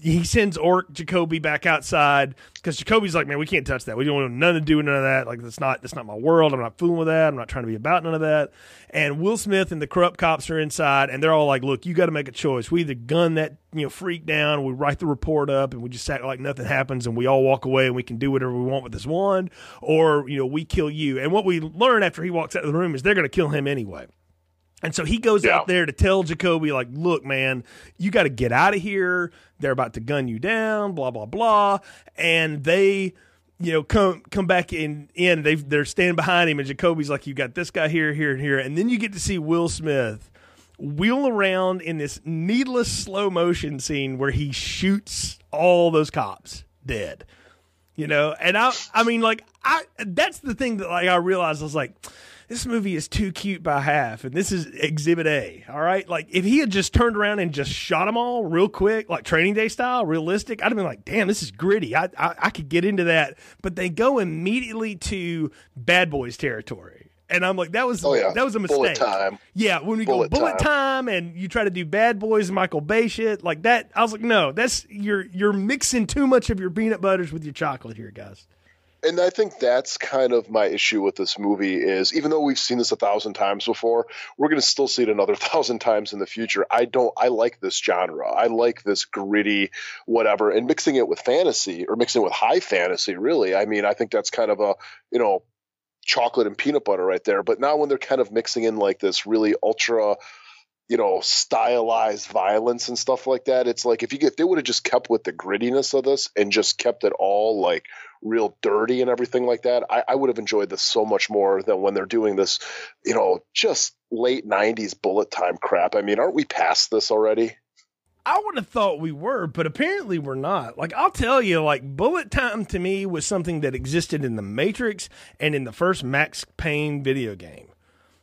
Speaker 2: he sends Orc Jacoby back outside because Jacoby's like, man, we can't touch that. We don't want nothing to do with none of that. Like that's not that's not my world. I'm not fooling with that. I'm not trying to be about none of that. And Will Smith and the corrupt cops are inside, and they're all like, look, you got to make a choice. We either gun that you know freak down, we write the report up, and we just act like nothing happens, and we all walk away, and we can do whatever we want with this wand, or you know we kill you. And what we learn after he walks out of the room is they're going to kill him anyway. And so he goes yeah. out there to tell Jacoby, like, look, man, you got to get out of here. They're about to gun you down, blah, blah, blah. And they, you know, come come back in in. They they're standing behind him, and Jacoby's like, you got this guy here, here, and here. And then you get to see Will Smith wheel around in this needless slow motion scene where he shoots all those cops dead. You know, and I I mean like I that's the thing that like I realized I was like this movie is too cute by half, and this is Exhibit A. All right, like if he had just turned around and just shot them all real quick, like Training Day style, realistic, I'd have been like, damn, this is gritty. I I, I could get into that, but they go immediately to Bad Boys territory. And I'm like, that was oh, yeah. that was a mistake.
Speaker 3: Bullet time.
Speaker 2: Yeah, when we bullet go bullet time. time. and you try to do bad boys Michael Bay shit like that, I was like, no, that's you're you're mixing too much of your peanut butters with your chocolate here, guys
Speaker 3: and I think that's kind of my issue with this movie is even though we've seen this a thousand times before, we're going to still see it another <laughs> thousand times in the future. I don't. I like this genre. I like this gritty, whatever, and mixing it with fantasy or mixing it with high fantasy. Really, I mean, I think that's kind of a you know chocolate and peanut butter right there. But now when they're kind of mixing in like this really ultra you know, stylized violence and stuff like that. It's like if you if they would have just kept with the grittiness of this and just kept it all like real dirty and everything like that, I, I would have enjoyed this so much more than when they're doing this, you know, just late '90s bullet time crap. I mean, aren't we past this already?
Speaker 2: I would have thought we were, but apparently we're not. Like I'll tell you, like bullet time to me was something that existed in the Matrix and in the first Max Payne video game.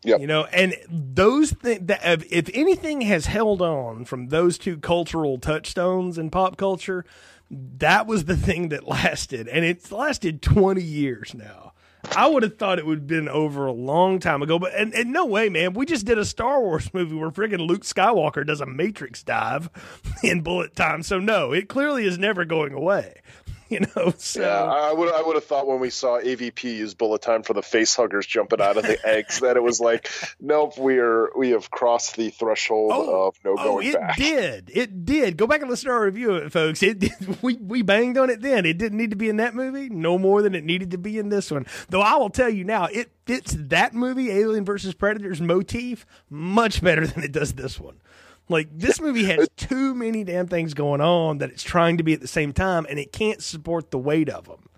Speaker 3: Yep.
Speaker 2: You know, and those things, if anything has held on from those two cultural touchstones in pop culture, that was the <laughs> thing that lasted. And it's lasted 20 years now. I would have thought it would have been over a long time ago, but and, and no way, man. We just did a Star Wars movie where freaking Luke Skywalker does a Matrix dive <laughs> in bullet time. So no, it clearly is never going away. You know. So.
Speaker 3: Yeah, I would I would have thought when we saw AVP use bullet time for the face huggers jumping out of the <laughs> eggs that it was like, nope, we are we have crossed the threshold oh, of no oh, going
Speaker 2: it
Speaker 3: back.
Speaker 2: It did, it did. Go back and listen to our review of it, folks. It did, <laughs> we we banged on it then. It didn't need to be in that movie, no more than it needed to be in this one. Though I will tell you now, it fits that movie, Alien versus Predators motif, much better than it does this one. Like this movie has <laughs> too many damn things going on that it's trying to be at the same time, and it can't support the weight of them.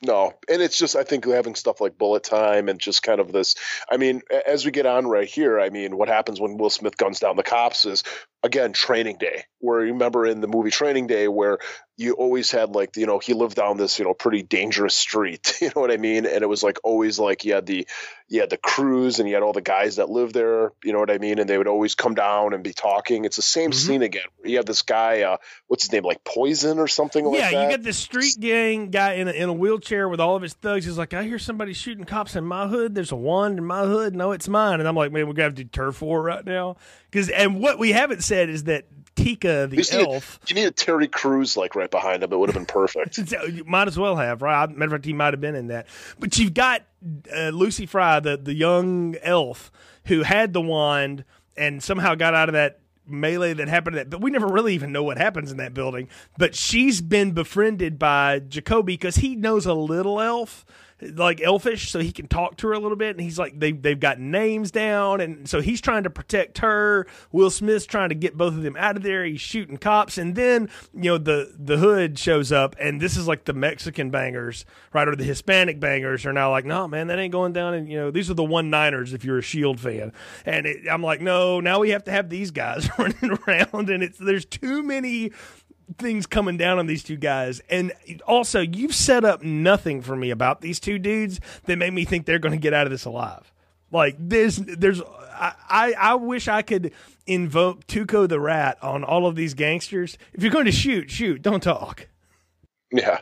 Speaker 3: No, and it's just I think having stuff like bullet time and just kind of this. I mean, as we get on right here, I mean, what happens when Will Smith guns down the cops is again Training Day, where you remember in the movie Training Day where you always had like you know he lived down this you know pretty dangerous street, <laughs> you know what I mean, and it was like always like you had the you had the crews and you had all the guys that lived there, you know what I mean, and they would always come down and be talking. It's the same mm-hmm. scene again. You have this guy, uh, what's his name, like Poison or something
Speaker 2: yeah,
Speaker 3: like
Speaker 2: that. Yeah, you got this street gang guy in a, in a wheelchair with all of his thugs. He's like, I hear somebody shooting cops in my hood. There's a wand in my hood. No, it's mine. And I'm like, man, we're gonna have to do turf war right now. Because and what we haven't said is that Tika the you elf.
Speaker 3: Need, you need a Terry Crews like right behind him. It would have been perfect. <laughs>
Speaker 2: you might as well have, right? Matter of fact, he might have been in that. But you've got uh, Lucy Fry, the the young elf who had the wand and somehow got out of that melee that happened that but we never really even know what happens in that building but she's been befriended by jacoby because he knows a little elf like elfish, so he can talk to her a little bit. And he's like, they they've got names down, and so he's trying to protect her. Will Smith's trying to get both of them out of there. He's shooting cops, and then you know the the hood shows up, and this is like the Mexican bangers, right, or the Hispanic bangers are now like, no man, that ain't going down. And you know these are the one Niners if you're a Shield fan, and it, I'm like, no, now we have to have these guys <laughs> running around, and it's there's too many things coming down on these two guys. And also, you've set up nothing for me about these two dudes that made me think they're going to get out of this alive. Like there's there's I, I, I wish I could invoke Tuco the Rat on all of these gangsters. If you're going to shoot, shoot, don't talk.
Speaker 3: Yeah.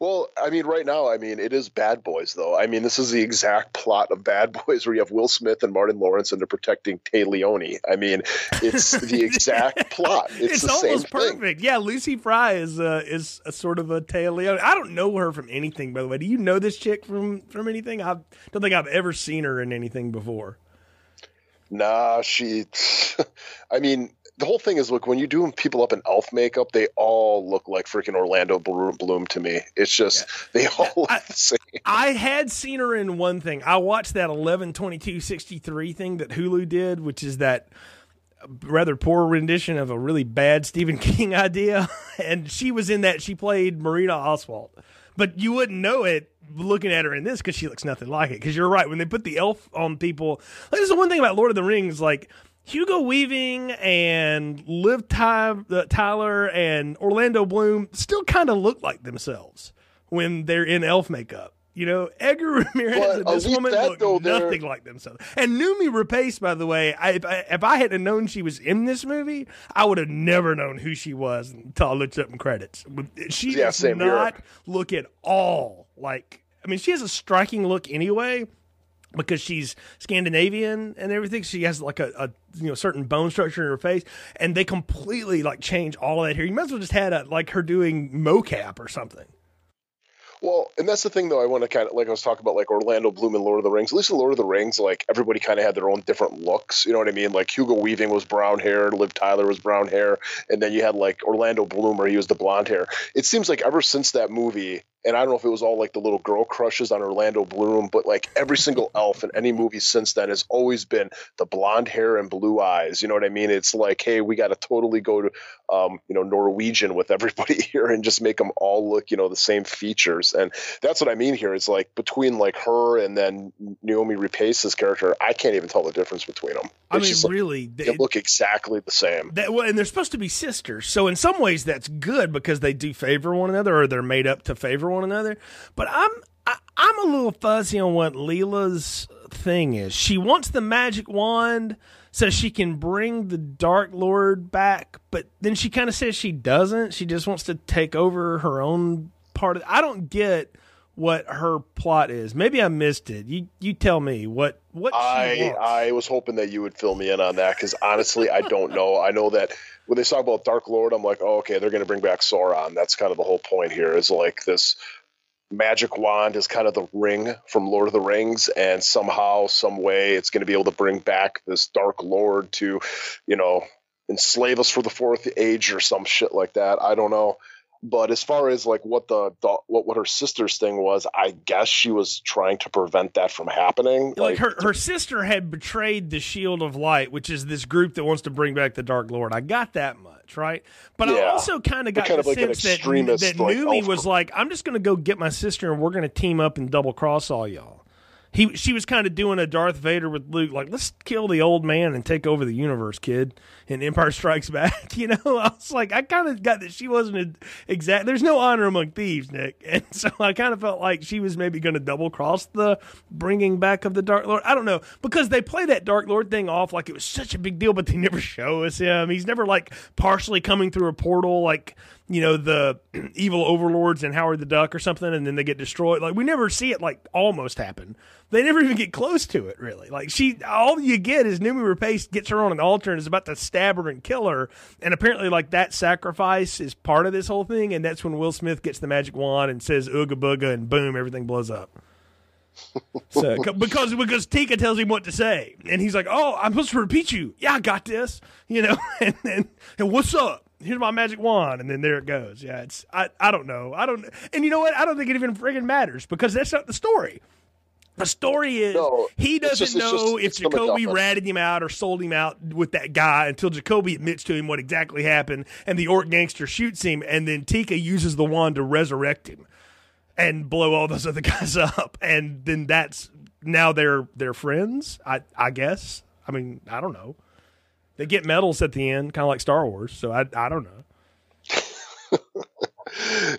Speaker 3: Well, I mean, right now, I mean, it is Bad Boys, though. I mean, this is the exact plot of Bad <laughs> Boys where you have Will Smith and Martin Lawrence and they're protecting Téa Leoni. I mean, it's the <laughs> exact plot. It's,
Speaker 2: it's
Speaker 3: the
Speaker 2: almost
Speaker 3: same
Speaker 2: perfect.
Speaker 3: thing.
Speaker 2: Yeah, Lucy Fry is uh, is a sort of a Téa Leoni. I don't know her from anything, by the way. Do you know this chick from from anything? I don't think I've ever seen her in anything before.
Speaker 3: Nah, she. <laughs> I mean, the whole thing is look when you do people up in elf makeup, they all look like freaking Orlando Bloom to me. It's just they all look
Speaker 2: I-
Speaker 3: the same.
Speaker 2: I had seen her in one thing. I watched that 11 22 63 thing that Hulu did, which is that rather poor rendition of a really bad Stephen <laughs> King idea. And she was in that. She played Marina Oswald. But you wouldn't know it looking at her in this because she looks nothing like it. Because you're right. When they put the elf on people, like, this is the one thing about Lord of the Rings. Like, Hugo Weaving and Liv Ty- uh, Tyler and Orlando Bloom still kind of look like themselves when they're in elf makeup. You know, Edgar <laughs> Ramirez
Speaker 3: But
Speaker 2: and this woman look nothing like themselves. And Noomi Rapace, by the way, I, if, I, if I had known she was in this movie, I would have never known who she was until I looked up in credits. She
Speaker 3: Yeah,
Speaker 2: does
Speaker 3: same here.
Speaker 2: not look at all like. I mean, she has a striking look anyway because she's Scandinavian and everything. She has like a, a you know certain bone structure in her face, and they completely like change all of that here. You might as well just had a, like her doing mocap or something.
Speaker 3: Well, and that's the thing, though. I want to kind of like I was talking about, like Orlando Bloom and Lord of the Rings. At least in Lord of the Rings, like everybody kind of had their own different looks. You know what I mean? Like Hugo Weaving was brown hair, Liv Tyler was brown hair, and then you had like Orlando Bloom, where he was the blonde hair. It seems like ever since that movie, and I don't know if it was all like the little girl crushes on Orlando Bloom, but like every single <laughs> elf in any movie since then has always been the blonde hair and blue eyes. You know what I mean? It's like, hey, we got to totally go to, um, you know, Norwegian with everybody <laughs> here and just make them all look, you know, the same features. And that's what I mean here. It's like between like her and then Noomi Rapace's character, I can't even tell the difference between them.
Speaker 2: I mean,
Speaker 3: just like,
Speaker 2: really,
Speaker 3: they
Speaker 2: they,
Speaker 3: look exactly the same.
Speaker 2: that, well, and they're supposed to be sisters. So in some ways, that's good because they do favor one another, or they're made up to favor one another. But I'm I, I'm a little fuzzy on what Leela's thing is. She wants the magic wand so she can bring the Dark Lord back, but then she kind of says she doesn't. She just wants to take over her own part of. I don't get what her plot is. Maybe I missed it. You you tell me what what she
Speaker 3: I. I was hoping that you would fill me in on that because honestly, I don't know. I know that when they talk about Dark Lord, I'm like, oh, okay, they're going to bring back Sauron. That's kind of the whole point here. Is like this magic wand is kind of the ring from Lord of the Rings, and somehow, some way, it's going to be able to bring back this Dark Lord to, you know, enslave us for the fourth age or some shit like that. I don't know. But as far as like what the, the what what her sister's thing was, I guess she was trying to prevent that from happening.
Speaker 2: like her her sister had betrayed the Shield of Light, which is this group that wants to bring back the Dark Lord. I got that much right, but I also kind of got
Speaker 3: kind
Speaker 2: the
Speaker 3: of like
Speaker 2: sense that that
Speaker 3: like, Noomi
Speaker 2: was like, "I'm just going to go get my sister, and we're going to team up and double cross all y'all." He she was kind of doing a Darth Vader with Luke, like, "Let's kill the old man and take over the universe, kid." And Empire Strikes Back, <laughs> you know, I was like, I kind of got that she wasn't exact. There's no honor among thieves, Nick, <laughs> and so I kind of felt like she was maybe going to double cross the bringing back of the Dark Lord. I don't know because they play that Dark Lord thing off like it was such a big deal, but they never show us him. He's never like partially coming through a portal, like you know the <clears throat> evil overlords and Howard the Duck or something, and then they get destroyed. Like we never see it like almost happen. They never even get close to it, really. Like she, all you get is Noomi Rapace gets her on an altar and is about to stab her and kill her, and apparently, like that sacrifice is part of this whole thing, and that's when Will Smith gets the magic wand and says "ooga booga" and boom, everything blows up. <laughs> So because because Tika tells him what to say, and he's like, "Oh, I'm supposed to repeat you. Yeah, I got this." You know, <laughs> and and, and what's up? Here's my magic wand, and then there it goes. Yeah, it's I I don't know. I don't, and you know what? I don't think it even friggin' matters because that's not the story. The story is
Speaker 3: No,
Speaker 2: he doesn't
Speaker 3: just- it's
Speaker 2: know
Speaker 3: just-
Speaker 2: if Jacoby ratted him out or sold him out with that guy until Jacoby admits to him what exactly happened, and the orc gangster shoots him, and then Tika uses the wand to resurrect him and blow all those other <laughs> guys up, and then that's now they're they're friends. I I guess. I mean, I don't know. They get medals at the end, kind of like Star Wars. So I I don't know. <laughs>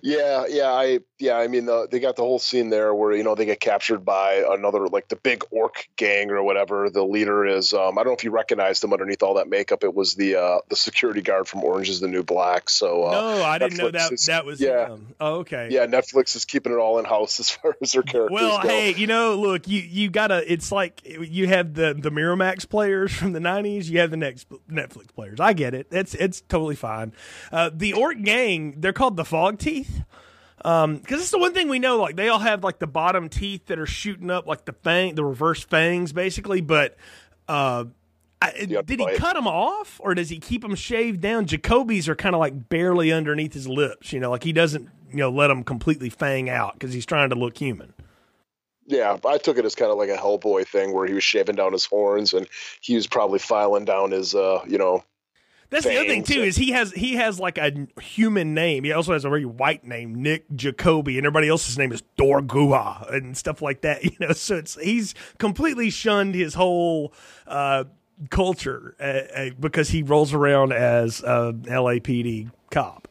Speaker 3: Yeah, yeah, I yeah, I mean, the, they got the whole scene there where you know they get captured by another like the big orc gang or whatever. The leader is um, I don't know if you recognized him underneath all that makeup. It was the uh, the security guard from Orange Is the New Black. So uh,
Speaker 2: no, I didn't know
Speaker 3: Netflix
Speaker 2: that
Speaker 3: is-
Speaker 2: that was
Speaker 3: yeah.
Speaker 2: him. Oh, okay.
Speaker 3: yeah, Netflix is keeping it all in house as far as their characters
Speaker 2: Well,
Speaker 3: go.
Speaker 2: hey, you know, look, you you gotta. It's like you have the the Miramax players from the '90s. You have the next Netflix players. I get it. It's it's totally fine. Uh, the Orc gang, they're called the Fog Teeth. Um, because it's the one thing we know. Like they all have like the bottom teeth that are shooting up, like the fang, the reverse fangs, basically. But uh, I, did he cut them off, or does he keep them shaved down? Jacoby's are kind of like barely underneath his lips. You know, like he doesn't, you know, let them completely fang out because he's trying to look human.
Speaker 3: Yeah, I took it as kind of like a Hellboy thing where he was shaving down his horns and he was probably filing down his, uh, you know,
Speaker 2: That's the other thing too is he has he has like a human name. He also has a very white name, Nick Jacoby, and everybody else's name is Dorgua and stuff like that. <laughs> You know, so it's he's completely shunned his whole uh, culture uh, uh, because he rolls around as a LAPD cop.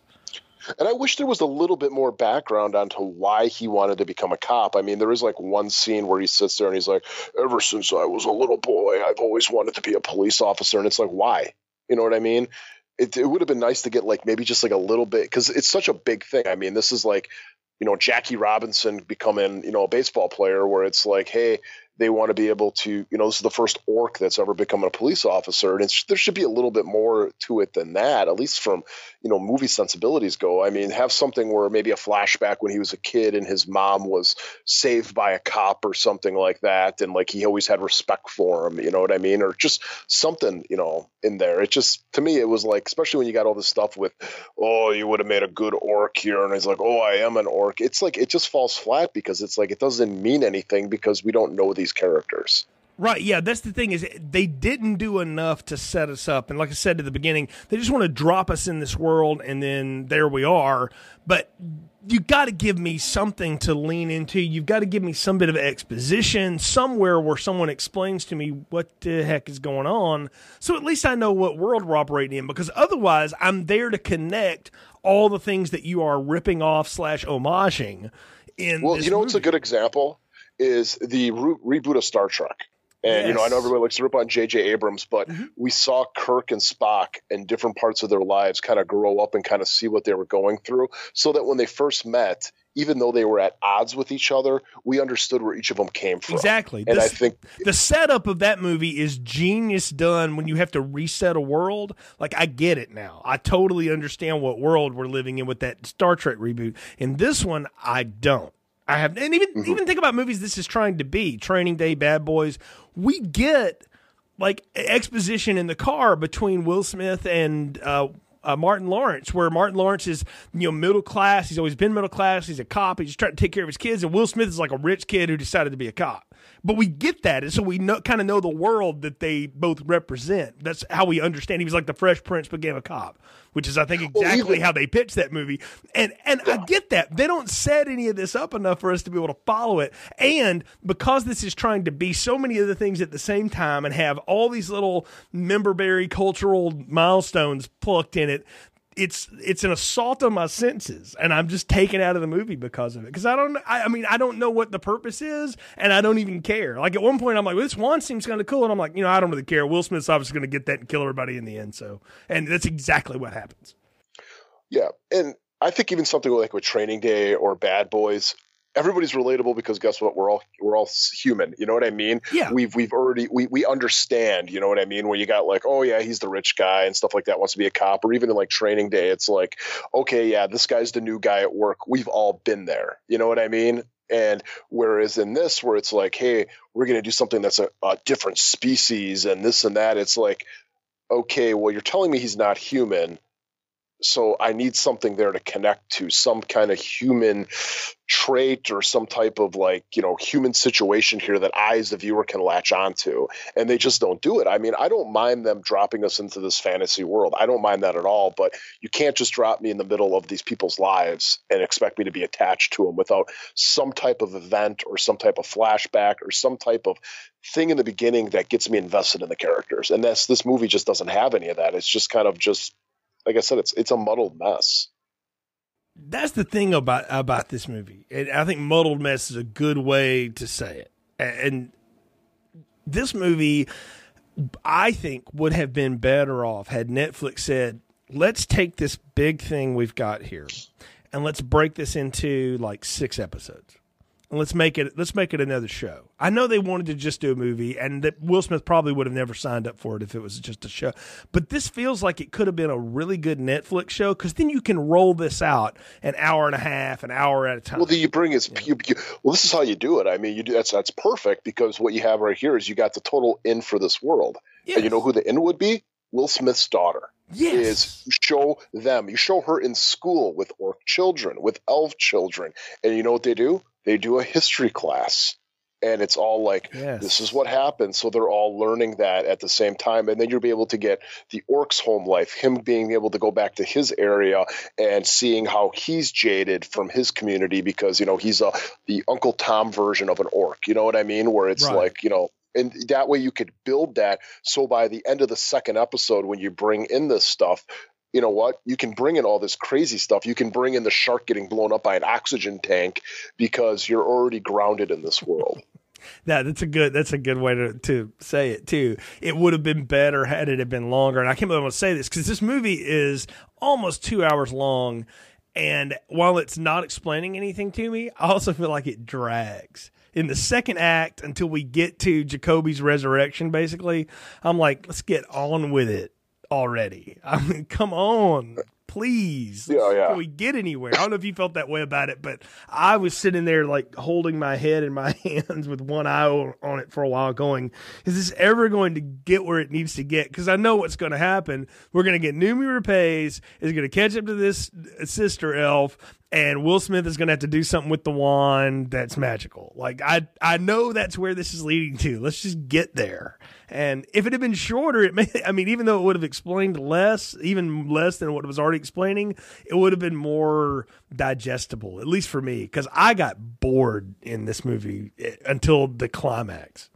Speaker 3: And I wish there was a little bit more background onto why he wanted to become a cop. I mean, there is like one scene where he sits there and he's like, "Ever since I was a little boy, I've always wanted to be a police officer." And it's like, why? You know what I mean? It, it would have been nice to get like maybe just like a little bit because it's such a big thing. I mean, this is like, you know, Jackie Robinson becoming you know a baseball player, where it's like, hey, they want to be able to, you know, this is the first orc that's ever become a police officer, and there should be a little bit more to it than that, at least from you know movie sensibilities go. I mean, have something where maybe a flashback when he was a kid and his mom was saved by a cop or something like that, and like he always had respect for him. You know what I mean? Or just something, you know, in there. It just to me, it was like, especially when you got all this stuff with, oh, you would have made a good orc here, and he's like, oh, I am an orc. It's like it just falls flat because it's like it doesn't mean anything because we don't know these characters.
Speaker 2: Right, yeah, that's the thing is they didn't do enough to set us up, and like I said at the beginning, they just want to drop us in this world, and then there we are. But you got to give me something to lean into. You've got to give me some bit of exposition somewhere where someone explains to me what the heck is going on, so at least I know what world we're operating in. Because otherwise, I'm there to connect all the things that you are ripping off slash homaging. In
Speaker 3: Well, you know what's a good example is the re- reboot of Star Trek. And you know, I know
Speaker 2: Mm-hmm.
Speaker 3: everybody likes to rip on J.J. Abrams, but we saw Kirk and Spock in different parts of their lives kind of grow up and kind of see what they were going through, so that when they first met, even though they were at odds with each other, we understood where each of them came from.
Speaker 2: Exactly.
Speaker 3: And I think
Speaker 2: the setup of that movie is genius done when you have to reset a world. Like I get it now. I totally understand what world we're living in with that Star Trek reboot. In this one, I don't. I have and even
Speaker 3: Mm-hmm.
Speaker 2: even think about movies this is trying to be. Training Day, Bad Boys. We get like exposition in the car between Will Smith and uh, uh, Martin Lawrence, where Martin Lawrence is you know middle class. He's always been middle class. He's a cop. He's just trying to take care of his kids. And Will Smith is like a rich kid who decided to be a cop. But we get that, and so we know, kind of know the world that they both represent. That's how we understand. He was like the Fresh Prince became a cop, which is, I think, exactly
Speaker 3: even-
Speaker 2: how they pitched that movie. And and I get that they don't set any of this up enough for us to be able to follow it. And because this is trying to be so many other things at the same time and have all these little memberberry cultural milestones plucked in it. It's it's an assault on my senses, and I'm just taken out of the movie because of it. Because I don't, I, I mean, I don't know what the purpose is, and I don't even care. Like at one point, I'm like, well, this one seems kind of cool, and I'm like, you know, I don't really care. Will Smith's obviously going to get that and kill everybody in the end. So, and that's exactly what happens.
Speaker 3: Yeah, and I think even something like with Training Day or Bad Boys, everybody's relatable because guess what? We're all we're all human. You know what I mean?
Speaker 2: Yeah.
Speaker 3: We've we've already we we understand. You know what I mean? Where you got like, oh yeah, he's the rich guy and stuff like that. Wants to be a cop, or even in like Training Day, it's like, okay, yeah, this guy's the new guy at work. We've all been there. You know what I mean? And whereas in this, where it's like, hey, we're going to do something that's a, a different species and this and that, it's like, okay, well, you're telling me he's not human so I need something there to connect to, some kind of human trait or some type of like, you know, human situation here that I as the viewer can latch onto. And they just don't do it. I mean, I don't mind them dropping us into this fantasy world. I don't mind that at all, but you can't just drop me in the middle of these people's lives and expect me to be attached to them without some type of event or some type of flashback or some type of thing in the beginning that gets me invested in the characters. And that's this movie just doesn't have any of that. It's just kind of just like I said, it's it's a muddled mess.
Speaker 2: That's the thing about about this movie, and I think muddled mess is a good way to say it. And this movie, I think, would have been better off had Netflix said, "Let's take this big thing we've got here, and let's break this into like six episodes." Let's make it let's make it another show. I know they wanted to just do a movie, and that Will Smith probably would have never signed up for it if it was just a show. But this feels like it could have been a really good Netflix show because then you can roll this out an hour and a half, an hour at a time.
Speaker 3: Well, then you bring is yeah. you, you, well, this is how you do it. I mean, you do that's that's perfect because what you have right here is you got the total in for this world, yes. and you know who the in would be? Will Smith's daughter.
Speaker 2: Yes.
Speaker 3: Is you show them, you show her in school with orc children, with elf children, and you know what they do? They do a history class and it's all like yes. this is what happened. So they're all learning that at the same time. And then you'll be able to get the orc's home life him being able to go back to his area and seeing how he's jaded from his community because you know he's a the uncle tom version of an orc. You know what i mean? Where it's right. like you know and that way you could build that. So by the end of the second episode when you bring in this stuff you know what? You can bring in all this crazy stuff. You can bring in the shark getting blown up by an oxygen tank because you're already grounded in this world. <laughs>
Speaker 2: that that's a good that's a good way to, to say it too. It would have been better had it had been longer. And I can't believe I'm going to say this because this movie is almost two hours long, and while it's not explaining anything to me, I also feel like it drags. In the second act, until we get to Jacoby's resurrection, basically, I'm like, let's get on with it already. I mean, come on, please.
Speaker 3: Yeah, yeah.
Speaker 2: Can we get anywhere? I don't know if you felt that way about it, but I was sitting there like holding my head in my <laughs> hands with one eye on it for a while, going, "Is this ever going to get where it needs to get?" Because I know what's going to happen. We're going to get Noomi Rapace is going to catch up to this uh, sister elf, and Will Smith is going to have to do something with the wand that's magical. Like I, I know that's where this is leading to. Let's just get there. And if it had been shorter, it may, <laughs> I mean, even though it would have explained less, even less than what it was already explaining, it would have been more digestible, at least for me, because I got bored in this movie eh, until the climax.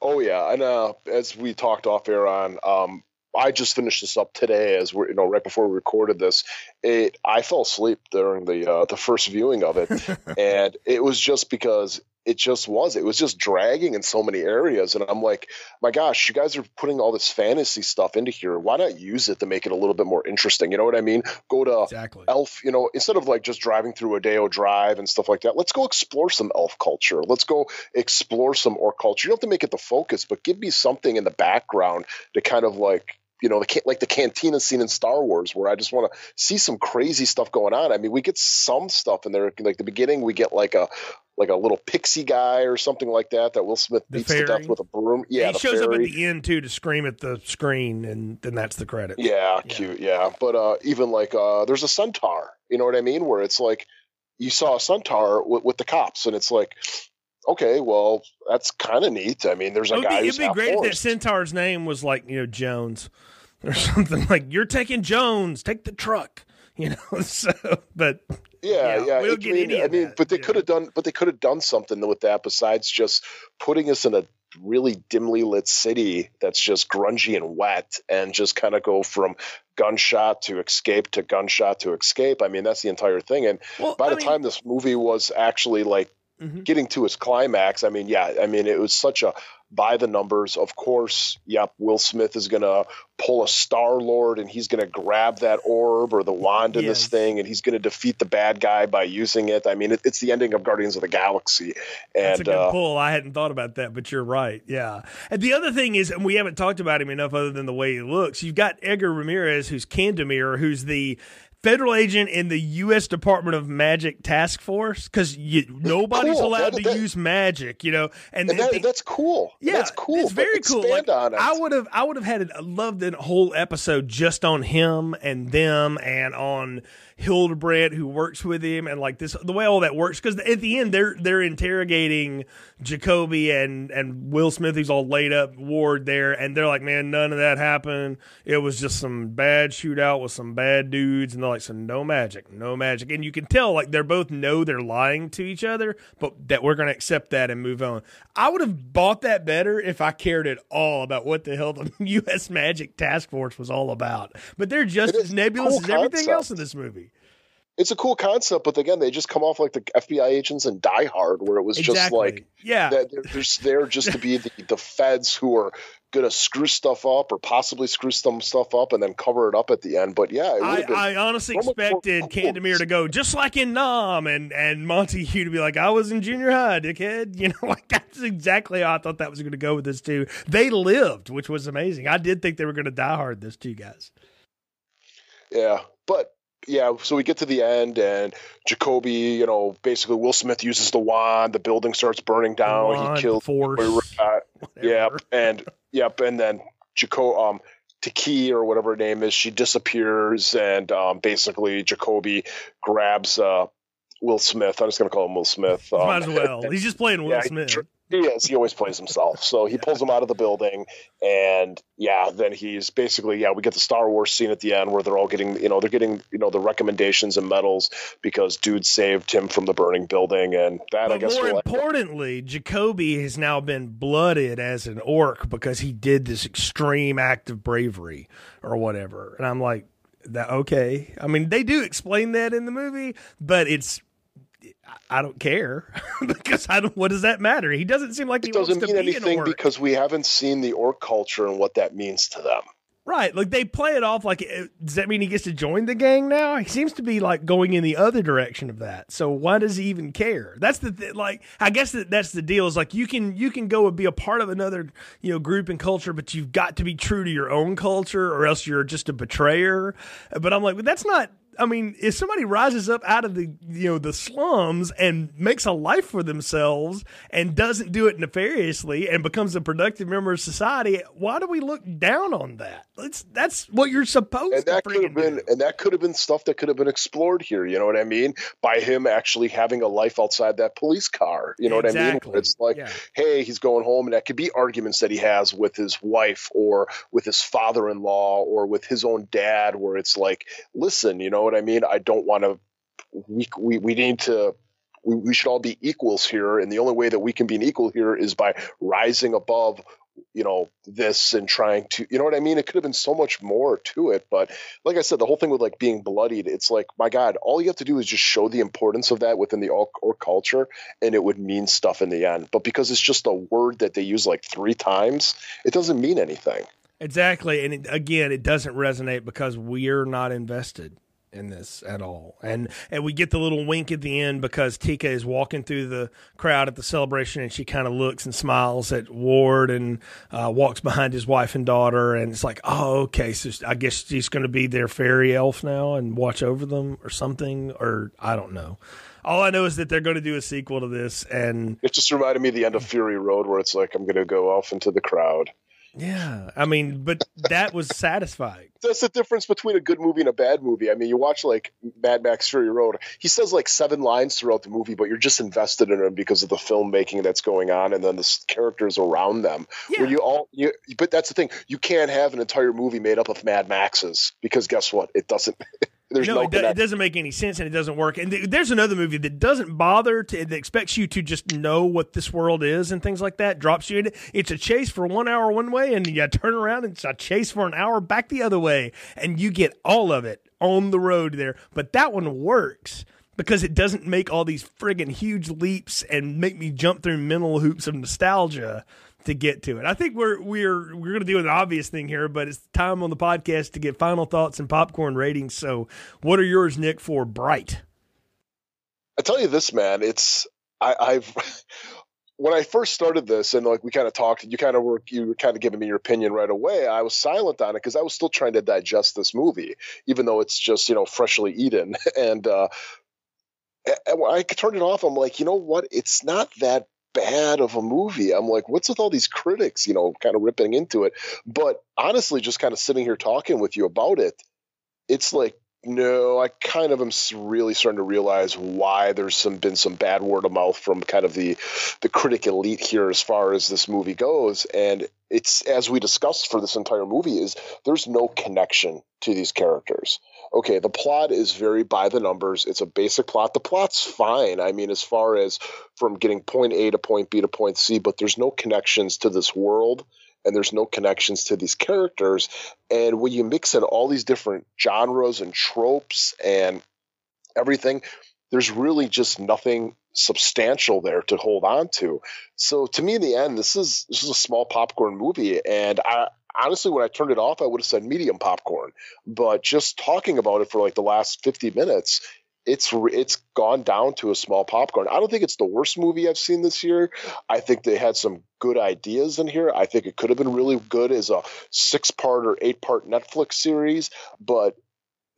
Speaker 3: Oh yeah, and uh, as we talked off air on, um, I just finished this up today as we're you know right before we recorded this. It I fell asleep during the uh, the first viewing of it, <laughs> and it was just because it just was. It was just dragging in so many areas, and I'm like, my gosh, you guys are putting all this fantasy stuff into here. Why not use it to make it a little bit more interesting? You know what I mean? Go to
Speaker 2: exactly.
Speaker 3: Elf. You know, instead of like just driving through Rodeo Drive and stuff like that, let's go explore some elf culture. Let's go explore some orc culture. You don't have to make it the focus, but give me something in the background to kind of like you know, the like the cantina scene in Star Wars, where I just want to see some crazy stuff going on. I mean, we get some stuff in there. Like the beginning, we get like a like a little pixie guy or something like that that Will Smith the beats fairy. to death with a broom. Yeah,
Speaker 2: he shows fairy. up at the end too to scream at the screen, and then that's the credit.
Speaker 3: Yeah, yeah, cute. Yeah, but uh, even like uh, there's a centaur. You know what I mean? Where it's like you saw a centaur with, with the cops, and it's like okay, well, that's kind of neat. I mean, there's a guy. Be, it'd be great
Speaker 2: if that centaur's name was like you know Jones or <laughs> something like you're taking Jones, take the truck. You know, <laughs> so but
Speaker 3: yeah, yeah, yeah. We don't get mean, I mean, that, but they could have done, but they could have done something with that besides just putting us in a really dimly lit city that's just grungy and wet, and just kind of go from gunshot to escape to gunshot to escape. I mean, that's the entire thing. And well, by I the mean, time this movie was actually like mm-hmm. getting to its climax, I mean, yeah, I mean, it was such a by the numbers. Of course, yep, Will Smith is going to pull a Star Lord and he's going to grab that orb or the wand in yes. this thing and he's going to defeat the bad guy by using it. I mean, it, it's the ending of Guardians of the Galaxy. And,
Speaker 2: That's a good uh, pull. I hadn't thought about that, but you're right. Yeah. And the other thing is, and we haven't talked about him enough other than the way he looks. You've got Edgar Ramirez, who's Kandomere, who's the federal agent in the U.S. Department of Magic Task Force because nobody's
Speaker 3: Cool.
Speaker 2: allowed
Speaker 3: That-
Speaker 2: to
Speaker 3: that-
Speaker 2: use magic, you know. And,
Speaker 3: And that,
Speaker 2: they-
Speaker 3: that's cool.
Speaker 2: yeah,
Speaker 3: that's cool.
Speaker 2: It's very cool. Like,
Speaker 3: on it.
Speaker 2: I would have, I would have had a, loved a whole episode just on him and them and on Hildebrandt who works with him and like this the way all that works because at the end they're they're interrogating Jacoby and and Will Smith who's all laid up Ward there and they're like man none of that happened it was just some bad shootout with some bad dudes and they're like so no magic no magic and you can tell like they're both know they're lying to each other but that we're gonna accept that and move on I would have bought that better if I cared at all about what the hell the <laughs> U.S. Magic Task Force was all about but they're just as nebulous as everything
Speaker 3: concept.
Speaker 2: else in this movie.
Speaker 3: It's a cool concept, but again, they just come off like the FBI agents in Die Hard, where it was just like
Speaker 2: yeah,
Speaker 3: they're just there just to be the, the feds who are gonna screw stuff up or possibly screw some stuff up and then cover it up at the end. But yeah, it
Speaker 2: I, I honestly
Speaker 3: so
Speaker 2: expected
Speaker 3: cool.
Speaker 2: Kandomere to go just like in Nam and and Montehugh to be like, I was in junior high, dickhead. <laughs> You know, like that's exactly how I thought that was going to go with this too. They lived, which was amazing. I did think they were going to die hard. this two guys.
Speaker 3: Yeah, but yeah, so we get to the end, and Jacoby, you know, basically Will Smith uses the wand, the building starts burning down,
Speaker 2: Wand,
Speaker 3: he kills.
Speaker 2: force.
Speaker 3: Uh, yep, and yep, and then Jaco um Taki or whatever her name is, she disappears, and um, basically Jacoby grabs uh Will Smith. I'm just gonna call him Will Smith. Um,
Speaker 2: Might as well. <laughs> He's just playing Will
Speaker 3: yeah,
Speaker 2: Smith.
Speaker 3: He is. He always plays himself. So he pulls him out of the building, and yeah, then he's basically yeah. We get the Star Wars scene at the end where they're all getting you know they're getting you know the recommendations and medals because dude saved him from the burning building, and that I
Speaker 2: But
Speaker 3: guess
Speaker 2: more importantly, Jacoby has now been blooded as an orc because he did this extreme act of bravery or whatever. And I'm like, that okay. I mean, they do explain that in the movie, but it's I don't care <laughs> because I don't. What does that matter? He doesn't seem like he
Speaker 3: it doesn't
Speaker 2: wants
Speaker 3: mean
Speaker 2: be an
Speaker 3: anything because we haven't seen the orc culture and what that means to them.
Speaker 2: Right. Like they play it off like, uh, does that mean he gets to join the gang now? He seems to be like going in the other direction of that. So why does he even care? That's the th- like. I guess that that's the deal. Is like you can you can go and be a part of another you know group and culture, but you've got to be true to your own culture, or else you're just a betrayer. But I'm like, but that's not. I mean, if somebody rises up out of the you know the slums and makes a life for themselves and doesn't do it nefariously and becomes a productive member of society, why do we look down on that? It's, that's what you're supposed
Speaker 3: and
Speaker 2: to
Speaker 3: that could have been
Speaker 2: do.
Speaker 3: and that could have been stuff that could have been explored here you know what i mean by him actually having a life outside that police car you know what i mean it's like
Speaker 2: Yeah.
Speaker 3: hey he's going home and that could be arguments that he has with his wife or with his father-in-law or with his own dad where it's like listen you know what i mean? I don't want to we, we we need to we, we should all be equals here. And the only way that we can be an equal here is by rising above you know this and trying to you know what i mean? It could have been so much more to it but like i said the whole thing with like being bloodied it's like my god all you have to do is just show the importance of that within the orc culture and it would mean stuff in the end. But because it's just a word that they use like three times it doesn't mean anything.
Speaker 2: Exactly. And it, again, it doesn't resonate because we're not invested in this at all. And and we get the little wink at the end because Tika is walking through the crowd at the celebration and she kind of looks and smiles at Ward and uh, walks behind his wife and daughter and it's like, "Oh, okay, so I guess she's going to be their fairy elf now and watch over them or something or I don't know." All I know is that they're going to do a sequel to this and
Speaker 3: it just reminded me of the end of fury road where it's like i'm going to go off into the crowd
Speaker 2: yeah, I mean, but that was satisfying.
Speaker 3: that's the difference between a good movie and a bad movie. I mean, you watch like Mad Max Fury Road. He says like seven lines throughout the movie, but you're just invested in him because of the filmmaking that's going on and then the characters around them.
Speaker 2: Yeah.
Speaker 3: Where you all, you, but that's the thing. You can't have an entire movie made up of Mad Maxes because guess what? It doesn't. <laughs> There's no,
Speaker 2: no, it, do- it doesn't make any sense and it doesn't work. And th- there's another movie that doesn't bother to that expects you to just know what this world is and things like that. Drops you in it. It's a chase for one hour one way, and you turn around and it's a chase for an hour back the other way, and you get all of it on the road there. But that one works. Because it doesn't make all these friggin' huge leaps and make me jump through mental hoops of nostalgia to get to it. I think we're we're we're going to do an obvious thing here, but it's time on the podcast to get final thoughts and popcorn ratings. So, what are yours, Nick, for Bright?
Speaker 3: I tell you this, man. It's I, I've <laughs> when I first started this and like we kind of talked, you kind of were you were kind of giving me your opinion right away. I was silent on it because I was still trying to digest this movie, even though it's just you know freshly eaten. <laughs> And uh, and I turned it off, I'm like, you know what? It's not that bad of a movie. I'm like, what's with all these critics, you know, kind of ripping into it? But honestly, just kind of sitting here talking with you about it, it's like no, I kind of am really starting to realize why there's some been some bad word of mouth from kind of the the critic elite here as far as this movie goes, and it's as we discussed for this entire movie is there's no connection to these characters. Okay, the plot is very by the numbers. It's a basic plot. The plot's fine. I mean, as far as from getting point A to point B to point C, but there's no connections to this world and there's no connections to these characters. And when you mix in all these different genres and tropes and everything, there's really just nothing substantial there to hold on to. So to me, in the end, this is this is a small popcorn movie, and I honestly, when I turned it off, I would have said medium popcorn. But just talking about it for like the last 50 minutes, it's it's gone down to a small popcorn. I don't think it's the worst movie I've seen this year. I think they had some good ideas in here. I think it could have been really good as a six part or eight part Netflix series, but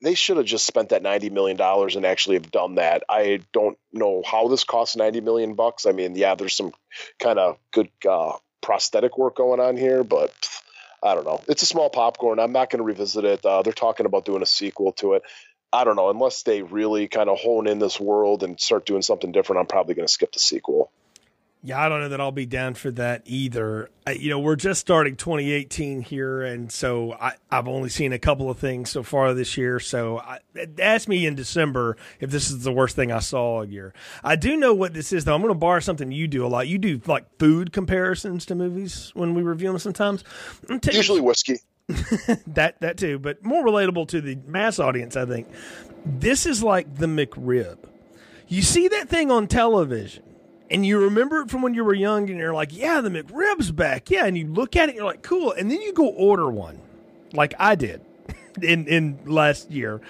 Speaker 3: they should have just spent that 90 million dollars and actually have done that. I don't know how this costs 90 million bucks. I mean, yeah, there's some kind of good uh, prosthetic work going on here, but I don't know. It's a small popcorn. I'm not going to revisit it. Uh, they're talking about doing a sequel to it. I don't know, unless they really kind of hone in this world and start doing something different, I'm probably going to skip the sequel.
Speaker 2: Yeah, I don't know that I'll be down for that either. I, you know, we're just starting 2018 here, and so I, have only seen a couple of things so far this year. So I, ask me in December if this is the worst thing I saw all year. I do know what this is, though. I'm going to borrow something you do a lot. You do like food comparisons to movies when we review them sometimes.
Speaker 3: Usually whiskey. <laughs>
Speaker 2: that that too, but more relatable to the mass audience, I think. This is like the McRib. You see that thing on television, and you remember it from when you were young, and you're like, "Yeah, the McRib's back." Yeah, and you look at it, you're like, "Cool," and then you go order one, like I did <laughs> in in last year,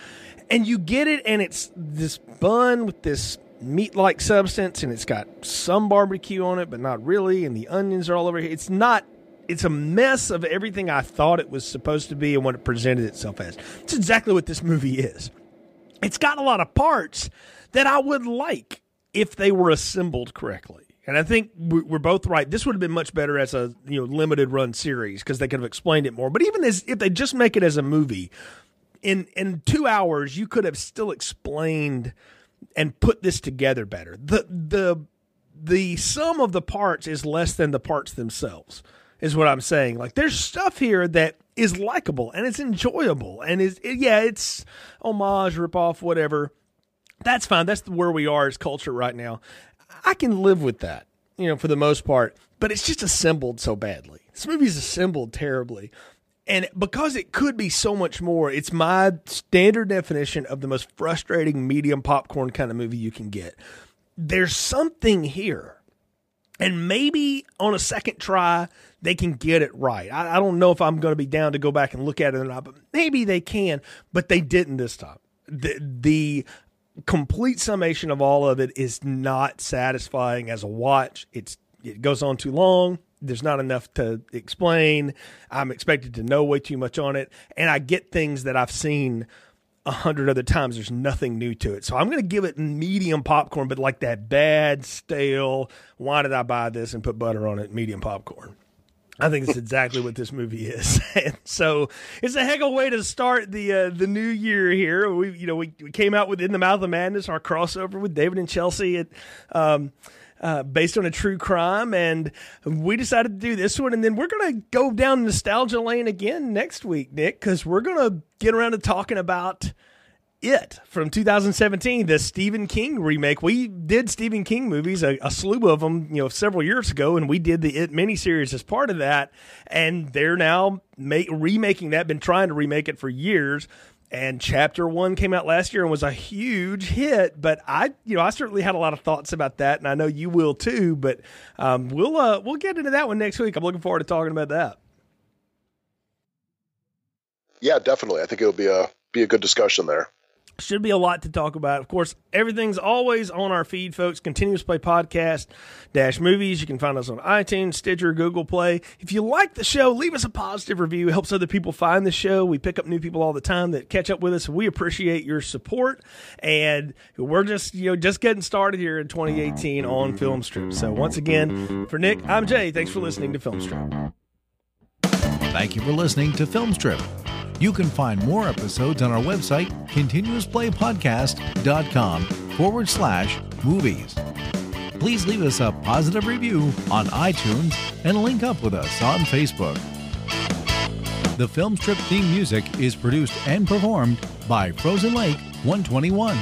Speaker 2: and you get it, and it's this bun with this meat like substance, and it's got some barbecue on it, but not really, and the onions are all over. Here. It's not it's a mess of everything I thought it was supposed to be and what it presented itself as. It's exactly what this movie is. It's got a lot of parts that I would like if they were assembled correctly. And I think we're both right. This would have been much better as a you know limited run series because they could have explained it more. But even as if they just make it as a movie, in in two hours you could have still explained and put this together better. The the the sum of the parts is less than the parts themselves is what I'm saying. Like there's stuff here that is likable and it's enjoyable and is yeah, it's homage, ripoff, whatever. That's fine. That's where we are as culture right now. I can live with that, you know, for the most part. But it's just assembled so badly. This movie's assembled terribly. And because it could be so much more, it's my standard definition of the most frustrating medium popcorn kind of movie you can get. There's something here. And maybe on a second try, they can get it right. I, I don't know if I'm going to be down to go back and look at it or not, but maybe they can. But they didn't this time. The, the complete summation of all of it is not satisfying as a watch. It's it goes on too long. There's not enough to explain. I'm expected to know way too much on it, and I get things that I've seen a hundred other times. There's nothing new to it. So I'm going to give it medium popcorn, but like that bad, stale, why did I buy this and put butter on it? Medium popcorn. I think it's exactly what this movie is. <laughs> and so it's a heck of a way to start the uh, the new year here. We you know we, we came out with In the Mouth of Madness, our crossover with David and Chelsea. It, um, uh, based on a true crime, and we decided to do this one, and then we're gonna go down nostalgia lane again next week, Nick, because we're gonna get around to talking about it from 2017, the Stephen King remake. We did Stephen King movies, a, a, slew of them, you know, several years ago, and we did the It miniseries as part of that. And they're now remaking that, been trying to remake it for years. And chapter one came out last year and was a huge hit. But I, you know, I certainly had a lot of thoughts about that, and I know you will too. But um, we'll uh, we'll get into that one next week. I'm looking forward to talking about that.
Speaker 3: Yeah, definitely. I think it'll be a be a good discussion there.
Speaker 2: Should be a lot to talk about. Of course, everything's always on our feed, folks. Continuous Play Podcast dash movies. You can find us on iTunes, Stitcher, Google Play. If you like the show, leave us a positive review. It helps other people find the show. We pick up new people all the time that catch up with us. We appreciate your support, and we're just you know just getting started here in 2018 on Film Strip. So once again, for Nick, I'm Jay. Thanks for listening to Film Strip.
Speaker 1: Thank you for listening to Film Strip. You can find more episodes on our website, continuousplaypodcast.com forward slash movies. Please leave us a positive review on iTunes and link up with us on Facebook. The Film Strip theme music is produced and performed by Frozen Lake 121.